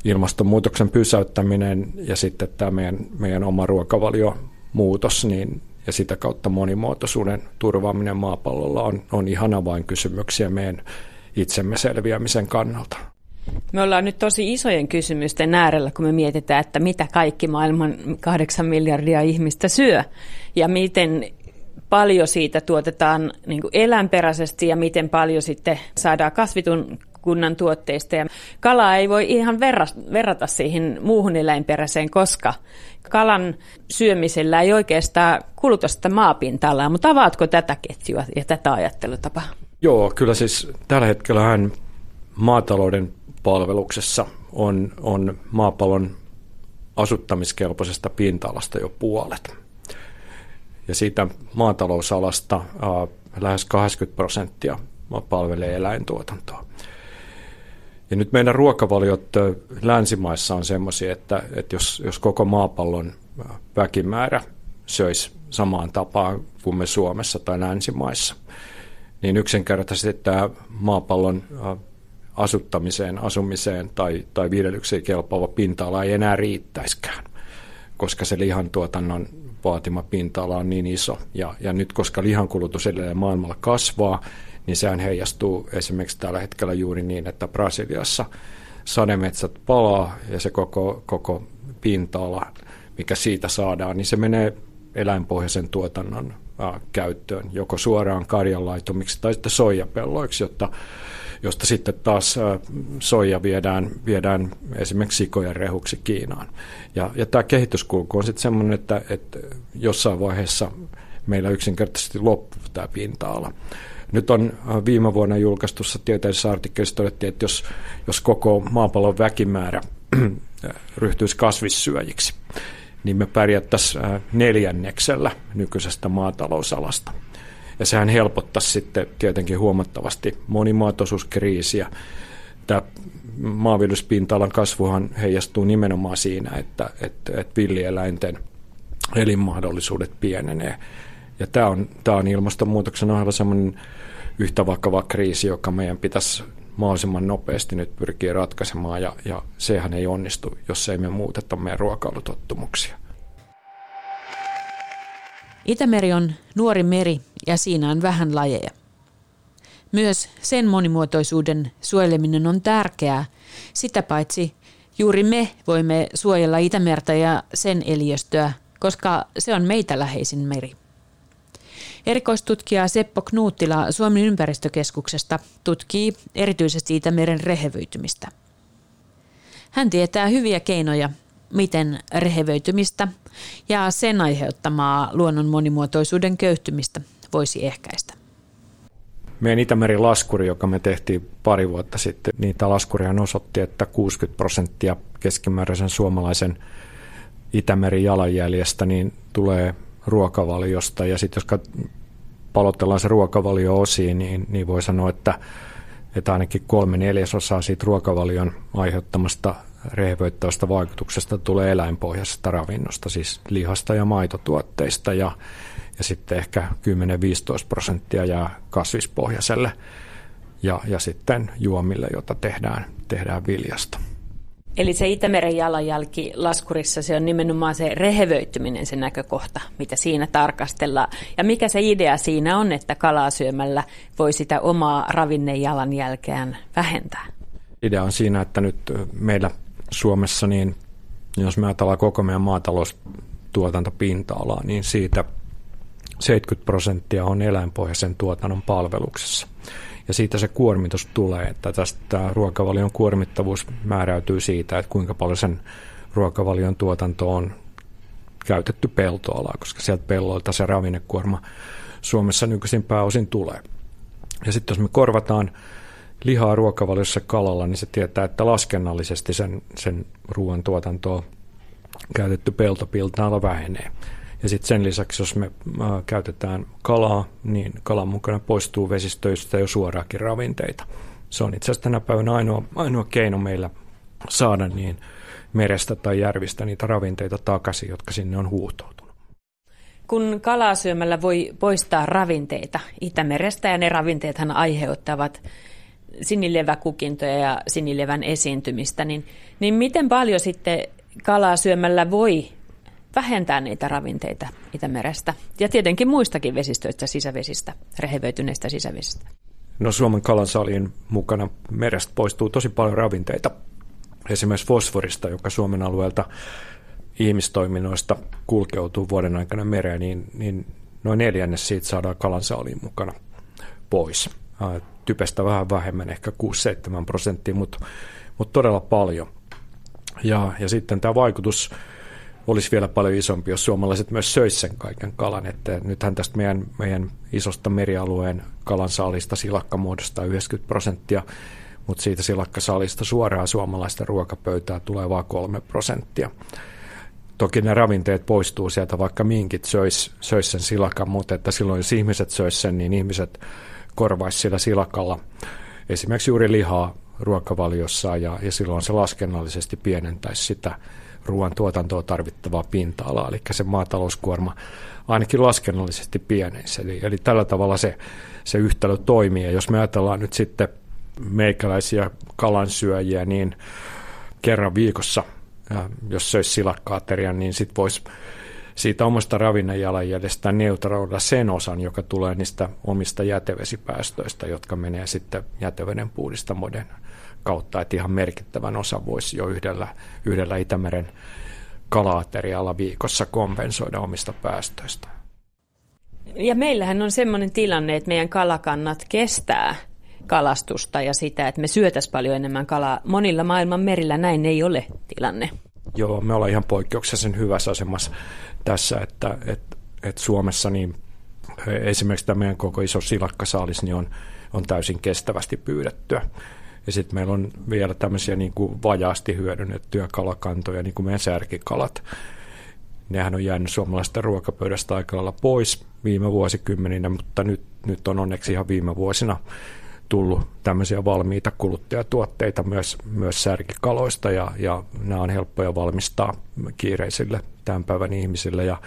ilmastonmuutoksen pysäyttäminen ja sitten tämä meidän, meidän oma ruokavalio muutos, niin ja sitä kautta monimuotoisuuden turvaaminen maapallolla on, on ihan avainkysymyksiä meidän itsemme selviämisen kannalta. Me ollaan nyt tosi isojen kysymysten äärellä, kun me mietitään, että mitä kaikki maailman kahdeksan miljardia ihmistä syö ja miten paljon siitä tuotetaan niin eläinperäisesti ja miten paljon sitten saadaan kasvitun kunnan tuotteista. Ja kalaa ei voi ihan verra, verrata siihen muuhun eläinperäiseen, koska kalan syömisellä ei oikeastaan kuluta sitä maapinta-alaa. Mutta avaatko tätä ketjua ja tätä ajattelutapaa? Joo, kyllä siis tällä hetkellä maatalouden palveluksessa on, on maapallon asuttamiskelpoisesta pinta-alasta jo puolet. Ja siitä maatalousalasta äh, lähes 80 prosenttia palvelee eläintuotantoa. Ja nyt meidän ruokavaliot länsimaissa on semmoisia, että, että jos, jos koko maapallon väkimäärä söisi samaan tapaan kuin me Suomessa tai länsimaissa, niin yksinkertaisesti tämä maapallon asuttamiseen, asumiseen tai, tai viljelykseen kelpaava pinta-ala ei enää riittäisikään, koska se lihantuotannon vaatima pinta-ala on niin iso. Ja, ja nyt koska lihankulutus edelleen maailmalla kasvaa, niin sehän heijastuu esimerkiksi tällä hetkellä juuri niin, että Brasiliassa sademetsät palaa ja se koko, koko pinta-ala, mikä siitä saadaan, niin se menee eläinpohjaisen tuotannon ä, käyttöön, joko suoraan karjanlaitumiksi tai sitten soijapelloiksi, jotta, josta sitten taas ä, soija viedään, viedään esimerkiksi sikojen rehuksi Kiinaan. Ja, ja tämä kehityskulku on sitten semmoinen, että, että jossain vaiheessa meillä yksinkertaisesti loppuu tämä pinta-ala. Nyt on äh, viime vuonna julkaistussa tieteellisessä artikkelissa todettiin, että jos, jos koko maapallon väkimäärä ryhtyisi kasvissyöjiksi, niin me pärjättäisiin äh, neljänneksellä nykyisestä maatalousalasta. Ja sehän helpottaisi sitten tietenkin huomattavasti monimuotoisuuskriisiä. Tämä maanviljelyspinta-alan kasvuhan heijastuu nimenomaan siinä, että, että, että villieläinten elinmahdollisuudet pienenee. Ja tämä on, tämä on ilmastonmuutoksen ohella sellainen yhtä vakava kriisi, joka meidän pitäisi mahdollisimman nopeasti nyt pyrkiä ratkaisemaan, ja, ja sehän ei onnistu, jos ei me muuteta meidän ruokailutottumuksia. Itämeri on nuori meri ja siinä on vähän lajeja. Myös sen monimuotoisuuden suojeleminen on tärkeää. Sitä paitsi juuri me voimme suojella Itämerta ja sen eliöstöä, koska se on meitä läheisin meri. Erikoistutkija Seppo Knuuttila Suomen ympäristökeskuksesta tutkii erityisesti Itämeren rehevöitymistä. Hän tietää hyviä keinoja, miten rehevöitymistä ja sen aiheuttamaa luonnon monimuotoisuuden köyhtymistä voisi ehkäistä. Meidän Itämeren laskuri, joka me tehtiin pari vuotta sitten, niitä laskuria osoitti, että 60 prosenttia keskimääräisen suomalaisen Itämeren jalanjäljestä niin tulee ruokavaliosta. Ja sitten jos palotellaan se ruokavalio osiin, niin, niin voi sanoa, että, että ainakin kolme neljäsosaa siitä ruokavalion aiheuttamasta rehevöittävästä vaikutuksesta tulee eläinpohjaisesta ravinnosta, siis lihasta ja maitotuotteista ja, ja sitten ehkä 10-15 prosenttia jää kasvispohjaiselle ja, ja sitten juomille, jota tehdään, tehdään viljasta. Eli se Itämeren jalanjälki laskurissa, se on nimenomaan se rehevöityminen se näkökohta, mitä siinä tarkastellaan. Ja mikä se idea siinä on, että kalaa syömällä voi sitä omaa ravinnejalanjälkeään vähentää? Idea on siinä, että nyt meillä Suomessa, niin jos me ajatellaan koko meidän maataloustuotantopinta-alaa, niin siitä 70 prosenttia on eläinpohjaisen tuotannon palveluksessa ja siitä se kuormitus tulee, että tästä ruokavalion kuormittavuus määräytyy siitä, että kuinka paljon sen ruokavalion tuotanto on käytetty peltoalaa, koska sieltä pelloilta se ravinnekuorma Suomessa nykyisin pääosin tulee. Ja sitten jos me korvataan lihaa ruokavaliossa kalalla, niin se tietää, että laskennallisesti sen, sen ruoan tuotantoa käytetty peltopilta vähenee. Ja sitten sen lisäksi, jos me käytetään kalaa, niin kalan mukana poistuu vesistöistä jo suoraakin ravinteita. Se on itse asiassa tänä päivänä ainoa, ainoa keino meillä saada niin merestä tai järvistä niitä ravinteita takaisin, jotka sinne on huuhtoutunut. Kun kalaa syömällä voi poistaa ravinteita Itämerestä ja ne ravinteethan aiheuttavat sinileväkukintoja ja sinilevän esiintymistä, niin, niin miten paljon sitten kalaa syömällä voi vähentää niitä ravinteita Itämerestä ja tietenkin muistakin vesistöistä, sisävesistä, rehevöityneistä sisävesistä. No Suomen kalansalien mukana merestä poistuu tosi paljon ravinteita, esimerkiksi fosforista, joka Suomen alueelta ihmistoiminnoista kulkeutuu vuoden aikana mereen, niin, niin noin neljännes siitä saadaan kalansaaliin mukana pois. Typestä vähän vähemmän, ehkä 6-7 prosenttia, mutta, mutta todella paljon. Ja, ja sitten tämä vaikutus olisi vielä paljon isompi, jos suomalaiset myös söisivät sen kaiken kalan. Että nythän tästä meidän, meidän isosta merialueen kalansaalista silakka muodostaa 90 prosenttia, mutta siitä silakkasaalista suoraan suomalaista ruokapöytää tulee vain 3 prosenttia. Toki ne ravinteet poistuu sieltä, vaikka minkit söis, söis sen silakan, mutta että silloin jos ihmiset söis sen, niin ihmiset korvaisivat sillä silakalla esimerkiksi juuri lihaa ruokavaliossa ja, ja silloin se laskennallisesti pienentäisi sitä ruoan tuotantoa tarvittavaa pinta-alaa, eli se maatalouskuorma ainakin laskennallisesti pienenisi. Eli, eli tällä tavalla se, se yhtälö toimii. Ja jos me ajatellaan nyt sitten meikäläisiä kalansyöjiä, niin kerran viikossa, jos söisi silakkaaterian, niin sitten voisi siitä omasta ravinnejalanjäljestä neutraloida sen osan, joka tulee niistä omista jätevesipäästöistä, jotka menee sitten jäteveden puhdistamoiden kautta, että ihan merkittävän osa voisi jo yhdellä, yhdellä Itämeren kalaaterialla viikossa kompensoida omista päästöistä. Ja meillähän on sellainen tilanne, että meidän kalakannat kestää kalastusta ja sitä, että me syötäisiin paljon enemmän kalaa. Monilla maailman merillä näin ei ole tilanne. Joo, me ollaan ihan poikkeuksellisen hyvässä asemassa tässä, että, että, että Suomessa niin esimerkiksi tämä meidän koko iso silakkasaalis niin on, on täysin kestävästi pyydettyä. Ja sitten meillä on vielä tämmöisiä niin kuin vajaasti hyödynnettyjä kalakantoja, niin kuin meidän särkikalat. Nehän on jäänyt suomalaista ruokapöydästä aika lailla pois viime vuosikymmeninä, mutta nyt, nyt on onneksi ihan viime vuosina tullut tämmöisiä valmiita kuluttajatuotteita myös, myös särkikaloista ja, ja nämä on helppoja valmistaa kiireisille tämän päivän ihmisille ja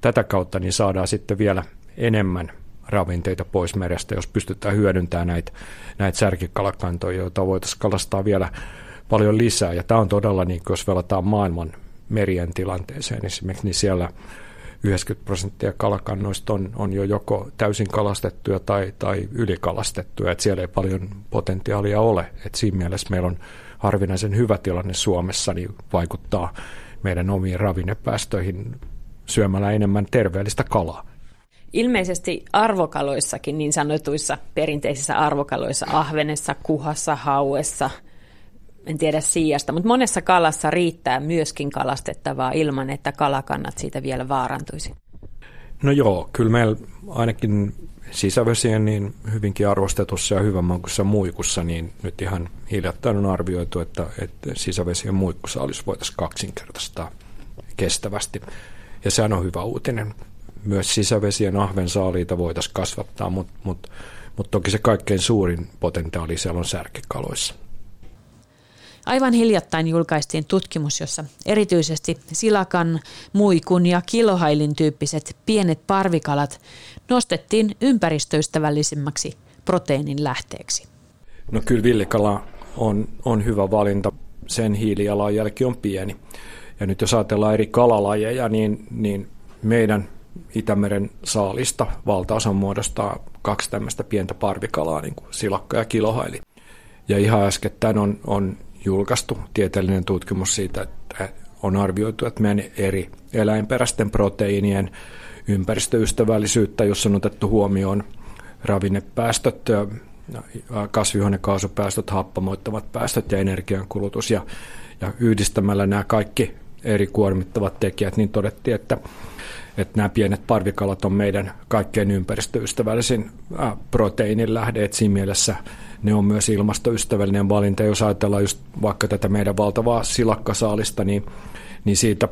tätä kautta niin saadaan sitten vielä enemmän ravinteita pois merestä, jos pystytään hyödyntämään näitä, näitä särkikalakantoja, joita voitaisiin kalastaa vielä paljon lisää. Ja tämä on todella, niin jos velataan maailman merien tilanteeseen esimerkiksi, niin siellä 90 prosenttia kalakannoista on, on jo joko täysin kalastettuja tai, tai ylikalastettuja, että siellä ei paljon potentiaalia ole. Et siinä mielessä meillä on harvinaisen hyvä tilanne Suomessa, niin vaikuttaa meidän omiin ravinnepäästöihin syömällä enemmän terveellistä kalaa. Ilmeisesti arvokaloissakin, niin sanotuissa perinteisissä arvokaloissa, ahvenessa, kuhassa, hauessa, en tiedä siijasta, mutta monessa kalassa riittää myöskin kalastettavaa ilman, että kalakannat siitä vielä vaarantuisi. No joo, kyllä meillä ainakin sisävesien niin hyvinkin arvostetussa ja hyvänmakuisessa muikussa, niin nyt ihan hiljattain on arvioitu, että, että sisävesien olisi voitaisiin kaksinkertaistaa kestävästi. Ja sehän on hyvä uutinen myös sisävesien ahvensaaliita voitaisiin kasvattaa, mutta mut, mut toki se kaikkein suurin potentiaali siellä on särkikaloissa. Aivan hiljattain julkaistiin tutkimus, jossa erityisesti silakan, muikun ja kilohailin tyyppiset pienet parvikalat nostettiin ympäristöystävällisemmäksi proteiinin lähteeksi. No kyllä villikala on, on hyvä valinta. Sen hiilijalanjälki on pieni. Ja nyt jos ajatellaan eri kalalajeja, niin, niin meidän Itämeren saalista valtaosan muodostaa kaksi tämmöistä pientä parvikalaa, niin kuin silakka ja kilohaili. Ja ihan äskettäin on, on julkaistu tieteellinen tutkimus siitä, että on arvioitu, että meidän eri eläinperäisten proteiinien ympäristöystävällisyyttä, jossa on otettu huomioon ravinnepäästöt, kasvihuonekaasupäästöt, happamoittavat päästöt ja energiankulutus. Ja, ja yhdistämällä nämä kaikki eri kuormittavat tekijät, niin todettiin, että että nämä pienet parvikalat on meidän kaikkein ympäristöystävällisin proteiinin lähde, että siinä mielessä ne on myös ilmastoystävällinen valinta. Jos ajatellaan just vaikka tätä meidän valtavaa silakkasaalista, niin, niin siitä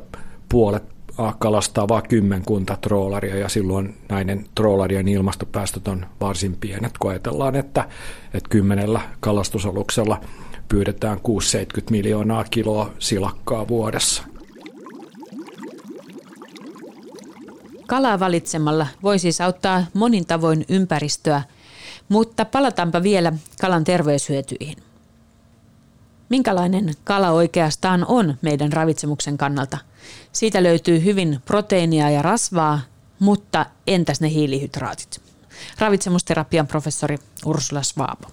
puolet kalastaa vain kymmenkunta troolaria ja silloin näiden troolarien ilmastopäästöt on varsin pienet, kun ajatellaan, että, että kymmenellä kalastusaluksella pyydetään 6-70 miljoonaa kiloa silakkaa vuodessa. Kalaa valitsemalla voi siis auttaa monin tavoin ympäristöä, mutta palataanpa vielä kalan terveyshyötyihin. Minkälainen kala oikeastaan on meidän ravitsemuksen kannalta? Siitä löytyy hyvin proteiinia ja rasvaa, mutta entäs ne hiilihydraatit? Ravitsemusterapian professori Ursula Svaabo.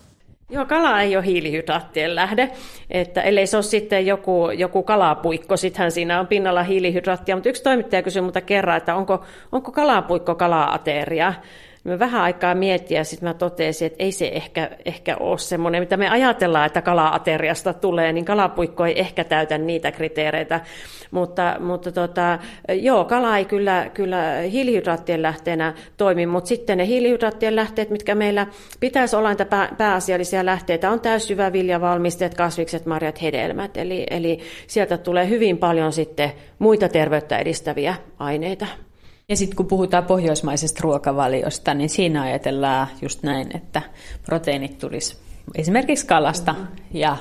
Joo, kala ei ole hiilihydraattien lähde, että ellei se ole sitten joku, joku kalapuikko, sittenhän siinä on pinnalla hiilihydraattia, mutta yksi toimittaja kysyi multa kerran, että onko, onko kalapuikko kala-ateria, me vähän aikaa miettiä ja sitten mä totesin, että ei se ehkä, ehkä ole semmoinen, mitä me ajatellaan, että kala-ateriasta tulee, niin kalapuikko ei ehkä täytä niitä kriteereitä. Mutta, mutta tota, joo, kala ei kyllä, kyllä hiilihydraattien lähteenä toimi, mutta sitten ne hiilihydraattien lähteet, mitkä meillä pitäisi olla niitä pää, pääasiallisia lähteitä, on täyssyväviljavalmisteet, kasvikset, marjat, hedelmät. Eli, eli sieltä tulee hyvin paljon sitten muita terveyttä edistäviä aineita. Ja sitten kun puhutaan pohjoismaisesta ruokavaliosta, niin siinä ajatellaan just näin, että proteiinit tulisi esimerkiksi kalasta ja,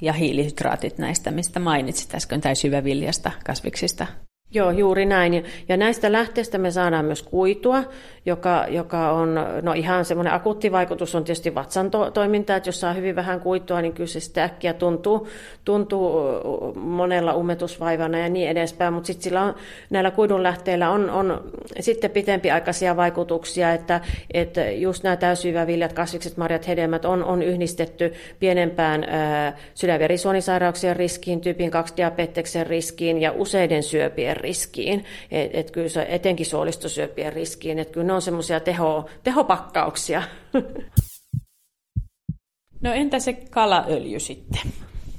ja hiilihydraatit näistä, mistä mainitsit äsken, tai syväviljasta, kasviksista. Joo, juuri näin. Ja näistä lähteistä me saadaan myös kuitua, joka, joka on, no ihan semmoinen akuutti vaikutus on tietysti vatsan to- toiminta, että jos saa hyvin vähän kuitua, niin kyllä se sitä äkkiä tuntuu, tuntuu monella umetusvaivana ja niin edespäin, mutta sitten sillä on, näillä kuidun lähteillä on, on sitten pitempiaikaisia vaikutuksia, että, että just nämä täysyväviljat, kasvikset, marjat, hedelmät on, on yhdistetty pienempään ää, sydänverisuonisairauksien riskiin, tyypin 2 diabeteksen riskiin ja useiden syöpien riskiin, että et kyllä se, etenkin suolistosyöpien riskiin, että kyllä ne on semmoisia teho, tehopakkauksia. No entä se kalaöljy sitten?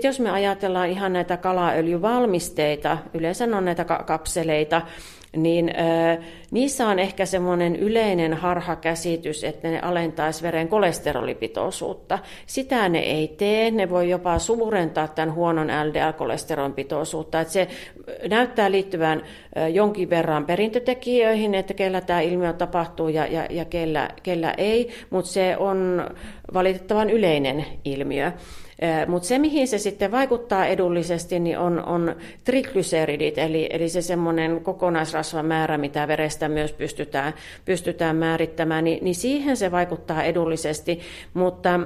Jos me ajatellaan ihan näitä kalaöljyvalmisteita, yleensä on näitä kapseleita, niin niissä on ehkä semmoinen yleinen harhakäsitys, että ne alentaisi veren kolesterolipitoisuutta. Sitä ne ei tee, ne voi jopa suurentaa tämän huonon LDL-kolesterolin pitoisuutta. Että se näyttää liittyvän jonkin verran perintötekijöihin, että kellä tämä ilmiö tapahtuu ja, ja, ja kellä, kellä ei, mutta se on valitettavan yleinen ilmiö. Mutta se, mihin se sitten vaikuttaa edullisesti, niin on, on triglyceridit, eli, eli se semmoinen kokonaisrasvamäärä, mitä verestä myös pystytään, pystytään määrittämään, niin, niin siihen se vaikuttaa edullisesti, mutta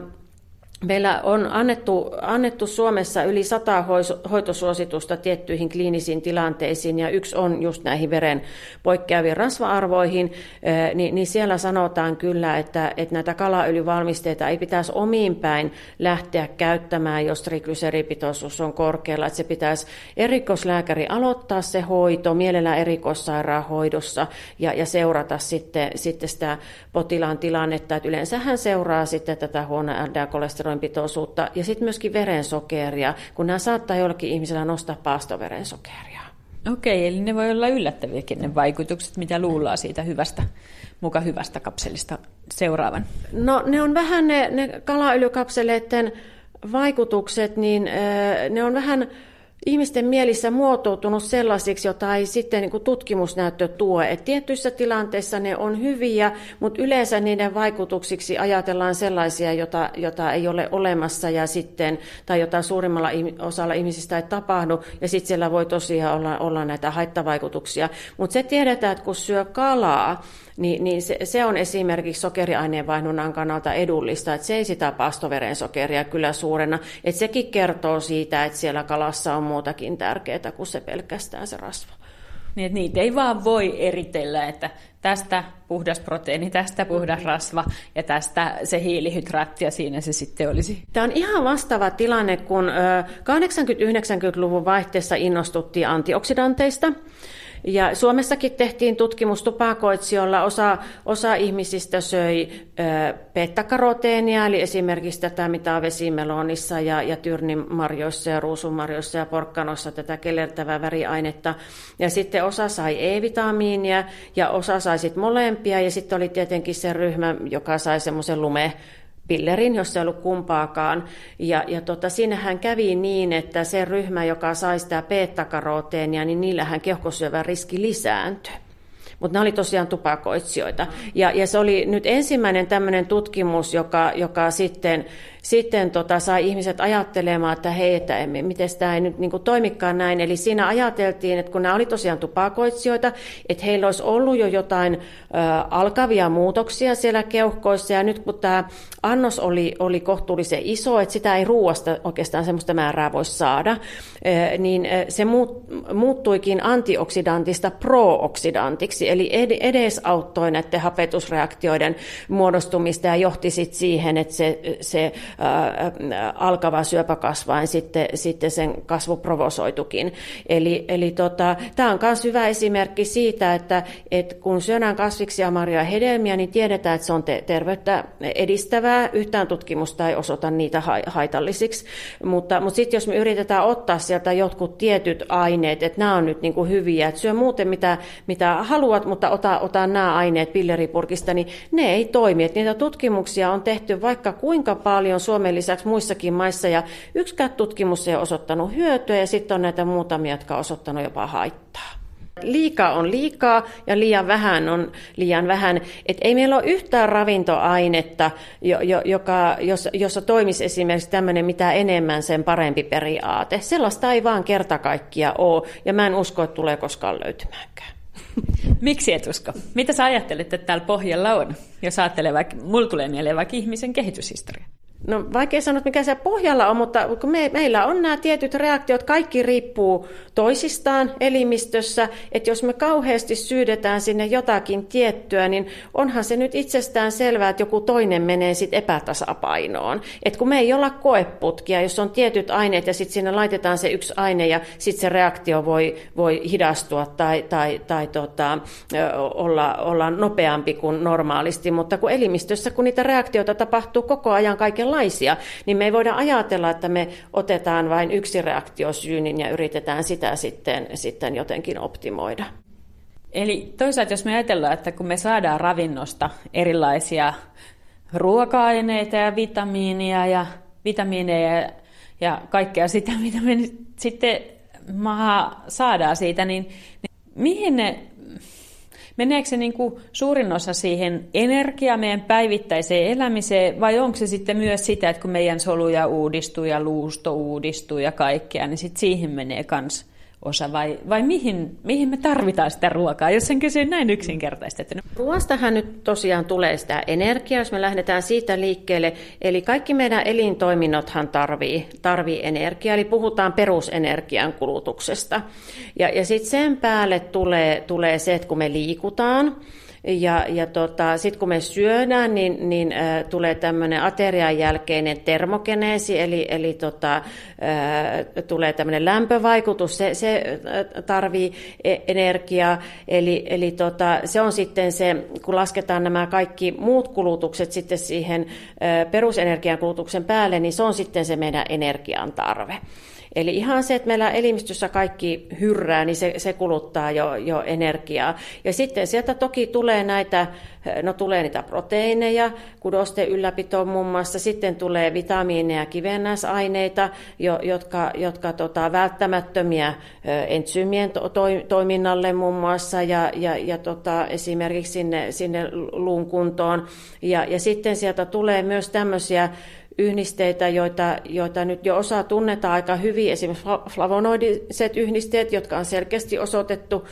Meillä on annettu, annettu Suomessa yli sata hoitosuositusta tiettyihin kliinisiin tilanteisiin, ja yksi on just näihin veren poikkeaviin rasva-arvoihin, niin, niin siellä sanotaan kyllä, että, että näitä kalaöljyvalmisteita ei pitäisi omiin päin lähteä käyttämään, jos triglyseripitoisuus on korkealla, että se pitäisi erikoislääkäri aloittaa se hoito, mielellään erikoissairaanhoidossa, ja, ja seurata sitten, sitten sitä potilaan tilannetta, että yleensä hän seuraa sitten tätä huonoa LDL-kolesterolin pitoisuutta ja sitten myöskin verensokeria, kun nämä saattaa jollakin ihmisellä nostaa paastoverensokeria. Okei, eli ne voi olla yllättäviäkin ne vaikutukset, mitä luullaan siitä hyvästä, muka hyvästä kapselista seuraavan. No ne on vähän ne, ne kalaöljykapseleiden vaikutukset, niin ne on vähän ihmisten mielissä muotoutunut sellaisiksi, jota ei sitten niin tutkimusnäyttö tuo. Et tietyissä tilanteissa ne on hyviä, mutta yleensä niiden vaikutuksiksi ajatellaan sellaisia, jota, jota ei ole olemassa ja sitten, tai jota suurimmalla osalla ihmisistä ei tapahdu, ja sitten siellä voi tosiaan olla, olla näitä haittavaikutuksia. Mutta se tiedetään, että kun syö kalaa, niin, niin se, se on esimerkiksi sokeriaineenvaihdunnan kannalta edullista, että se ei sitä pastoverensokeria kyllä suurena. Että sekin kertoo siitä, että siellä kalassa on muutakin tärkeää kuin se pelkästään se rasva. Niin, että niitä ei vaan voi eritellä, että tästä puhdas proteiini, tästä puhdas rasva ja tästä se hiilihydraatti ja siinä se sitten olisi. Tämä on ihan vastaava tilanne, kun 80-90-luvun vaihteessa innostuttiin antioksidanteista. Ja Suomessakin tehtiin tutkimus tupakoitsijoilla. Osa, osa ihmisistä söi beta-karoteenia, eli esimerkiksi tätä, mitä on vesimelonissa ja, ja tyrnimarjoissa ja ruusumarjoissa ja porkkanossa, tätä kelertävää väriainetta. Ja sitten osa sai E-vitamiinia ja osa sai sitten molempia. Ja sitten oli tietenkin se ryhmä, joka sai semmoisen lume pillerin, jos ei ollut kumpaakaan. Ja, ja tota, siinähän kävi niin, että se ryhmä, joka sai sitä beta-karoteenia, niin niillähän keuhkosyövän riski lisääntyi mutta ne oli tosiaan tupakoitsijoita. Ja, ja se oli nyt ensimmäinen tämmöinen tutkimus, joka, joka sitten sitten tota, sai ihmiset ajattelemaan, että hei, että miten tämä ei nyt niin kuin, toimikaan näin. Eli siinä ajateltiin, että kun nämä oli tosiaan tupakoitsijoita, että heillä olisi ollut jo jotain ö, alkavia muutoksia siellä keuhkoissa, ja nyt kun tämä annos oli, oli kohtuullisen iso, että sitä ei ruoasta oikeastaan sellaista määrää voi saada, ö, niin se muut, muuttuikin antioksidantista prooksidantiksi, eli ed- edesauttoi näiden hapetusreaktioiden muodostumista ja johti sitten siihen, että se, se alkava syöpäkasvain sitten, sitten sen kasvu provosoitukin. Eli, eli tota, tämä on myös hyvä esimerkki siitä, että, että kun syödään kasviksia, marjoja ja hedelmiä, niin tiedetään, että se on te- terveyttä edistävää. Yhtään tutkimusta ei osoita niitä haitallisiksi. Mutta, mutta sitten jos me yritetään ottaa sieltä jotkut tietyt aineet, että nämä on nyt niin kuin hyviä, että syö muuten mitä, mitä haluat, mutta ota, ota nämä aineet pilleripurkista, niin ne ei toimi. Että niitä tutkimuksia on tehty vaikka kuinka paljon Suomen lisäksi muissakin maissa, ja yksikään tutkimus ei ole osoittanut hyötyä, ja sitten on näitä muutamia, jotka on osoittanut jopa haittaa. Liikaa on liikaa ja liian vähän on liian vähän. Et ei meillä ole yhtään ravintoainetta, joka, jos, jossa toimisi esimerkiksi tämmöinen mitä enemmän sen parempi periaate. Sellaista ei vaan kerta kaikkia ole ja mä en usko, että tulee koskaan löytymäänkään. Miksi et usko? Mitä sä ajattelet, että täällä pohjalla on, jos ajattelee vaikka, mulla tulee mieleen vaikka ihmisen kehityshistoria? No vaikea sanoa, mikä se pohjalla on, mutta kun me, meillä on nämä tietyt reaktiot, kaikki riippuu toisistaan elimistössä, että jos me kauheasti syydetään sinne jotakin tiettyä, niin onhan se nyt itsestään selvää, että joku toinen menee sitten epätasapainoon. Et kun me ei olla koeputkia, jos on tietyt aineet ja sitten sinne laitetaan se yksi aine ja sitten se reaktio voi, voi hidastua tai, tai, tai tota, olla, olla nopeampi kuin normaalisti, mutta kun elimistössä, kun niitä reaktioita tapahtuu koko ajan kaiken kaikenlaisia, niin me ei voida ajatella, että me otetaan vain yksi reaktiosyynin ja yritetään sitä sitten, sitten jotenkin optimoida. Eli toisaalta jos me ajatellaan, että kun me saadaan ravinnosta erilaisia ruoka-aineita ja vitamiinia ja vitamiineja ja, kaikkea sitä, mitä me sitten maahan saadaan siitä, niin, niin mihin ne Meneekö se niin kuin suurin osa siihen energiaa meidän päivittäiseen elämiseen vai onko se sitten myös sitä, että kun meidän soluja uudistuu ja luusto uudistuu ja kaikkea, niin sitten siihen menee myös osa vai, vai mihin, mihin me tarvitaan sitä ruokaa, jos sen kysyy näin yksinkertaisesti? Ruoastahan nyt tosiaan tulee sitä energiaa, jos me lähdetään siitä liikkeelle. Eli kaikki meidän elintoiminnothan tarvii, tarvii energiaa, eli puhutaan perusenergian kulutuksesta. Ja, ja sitten sen päälle tulee, tulee se, että kun me liikutaan, ja, ja tota, sitten kun me syödään, niin, niin äh, tulee tämmöinen aterian jälkeinen termogeneesi, eli, eli tota, äh, tulee tämmöinen lämpövaikutus, se, se tarvii e-, energiaa, eli, eli tota, se on sitten se, kun lasketaan nämä kaikki muut kulutukset sitten siihen äh, perusenergian kulutuksen päälle, niin se on sitten se meidän energian tarve. Eli ihan se, että meillä elimistössä kaikki hyrrää, niin se, se kuluttaa jo, jo energiaa. Ja sitten sieltä toki tulee näitä, no tulee niitä proteiineja, kudosten ylläpitoon muun muassa, sitten tulee vitamiineja ja kivennäisaineita, jo, jotka, jotka tota, välttämättömiä entsyymien to, to, toiminnalle muun muassa ja, ja, ja tota, esimerkiksi sinne, sinne luun kuntoon. Ja, ja sitten sieltä tulee myös tämmöisiä yhdisteitä, joita, joita nyt jo osa tunnetaan aika hyvin, esimerkiksi flavonoidiset yhdisteet, jotka on selkeästi osoitettu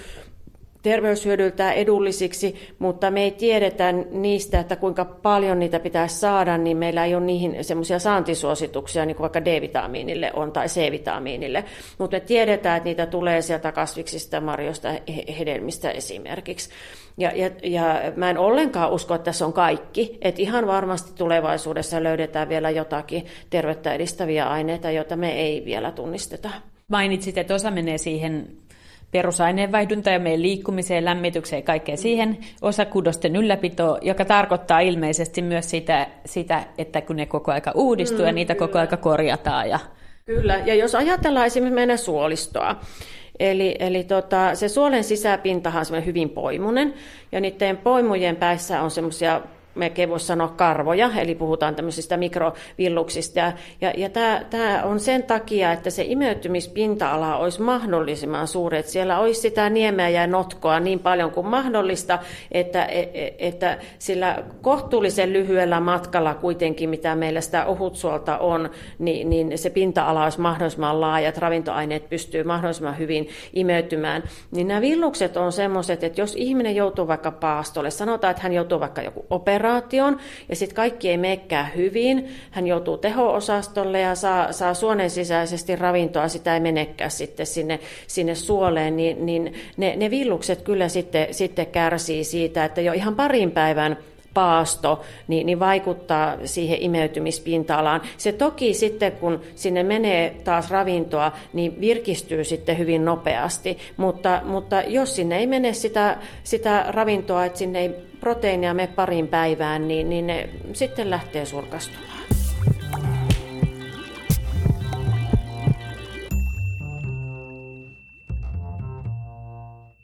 terveyshyödyltään edullisiksi, mutta me ei tiedetä niistä, että kuinka paljon niitä pitää saada, niin meillä ei ole niihin semmoisia saantisuosituksia, niin kuin vaikka D-vitamiinille on tai C-vitamiinille. Mutta me tiedetään, että niitä tulee sieltä kasviksista, marjoista, hedelmistä esimerkiksi. Ja, ja, ja mä en ollenkaan usko, että tässä on kaikki. Että ihan varmasti tulevaisuudessa löydetään vielä jotakin terveyttä edistäviä aineita, joita me ei vielä tunnisteta. Mainitsit, että osa menee siihen perusaineenvaihdunta ja meidän liikkumiseen, lämmitykseen ja kaikkeen siihen, osa kudosten ylläpito, joka tarkoittaa ilmeisesti myös sitä, sitä että kun ne koko aika uudistuu mm, ja niitä kyllä. koko aika korjataan. Ja... Kyllä, ja jos ajatellaan esimerkiksi meidän suolistoa, Eli, eli tota, se suolen sisäpintahan on hyvin poimunen, ja niiden poimujen päissä on semmoisia melkein voisi sanoa karvoja, eli puhutaan tämmöisistä mikrovilluksista. Ja, ja, ja tämä on sen takia, että se imeytymispinta-ala olisi mahdollisimman suuri, että siellä olisi sitä niemeä ja notkoa niin paljon kuin mahdollista, että, e, e, että sillä kohtuullisen lyhyellä matkalla kuitenkin, mitä meillä sitä ohutsuolta on, niin, niin se pinta-ala olisi mahdollisimman laaja, että ravintoaineet pystyy mahdollisimman hyvin imeytymään. Niin nämä villukset on semmoiset, että jos ihminen joutuu vaikka paastolle, sanotaan, että hän joutuu vaikka joku operaatio, operaation ja sitten kaikki ei meekään hyvin. Hän joutuu teho-osastolle ja saa, saa suonen sisäisesti ravintoa, sitä ei menekään sitten sinne, sinne suoleen, niin, niin ne, ne villukset kyllä sitten, sitten kärsii siitä, että jo ihan parin päivän paasto, niin, niin vaikuttaa siihen imeytymispinta-alaan. Se toki sitten, kun sinne menee taas ravintoa, niin virkistyy sitten hyvin nopeasti, mutta, mutta jos sinne ei mene sitä, sitä ravintoa, että sinne ei proteiinia me parin päivään, niin, niin ne sitten lähtee surkastumaan.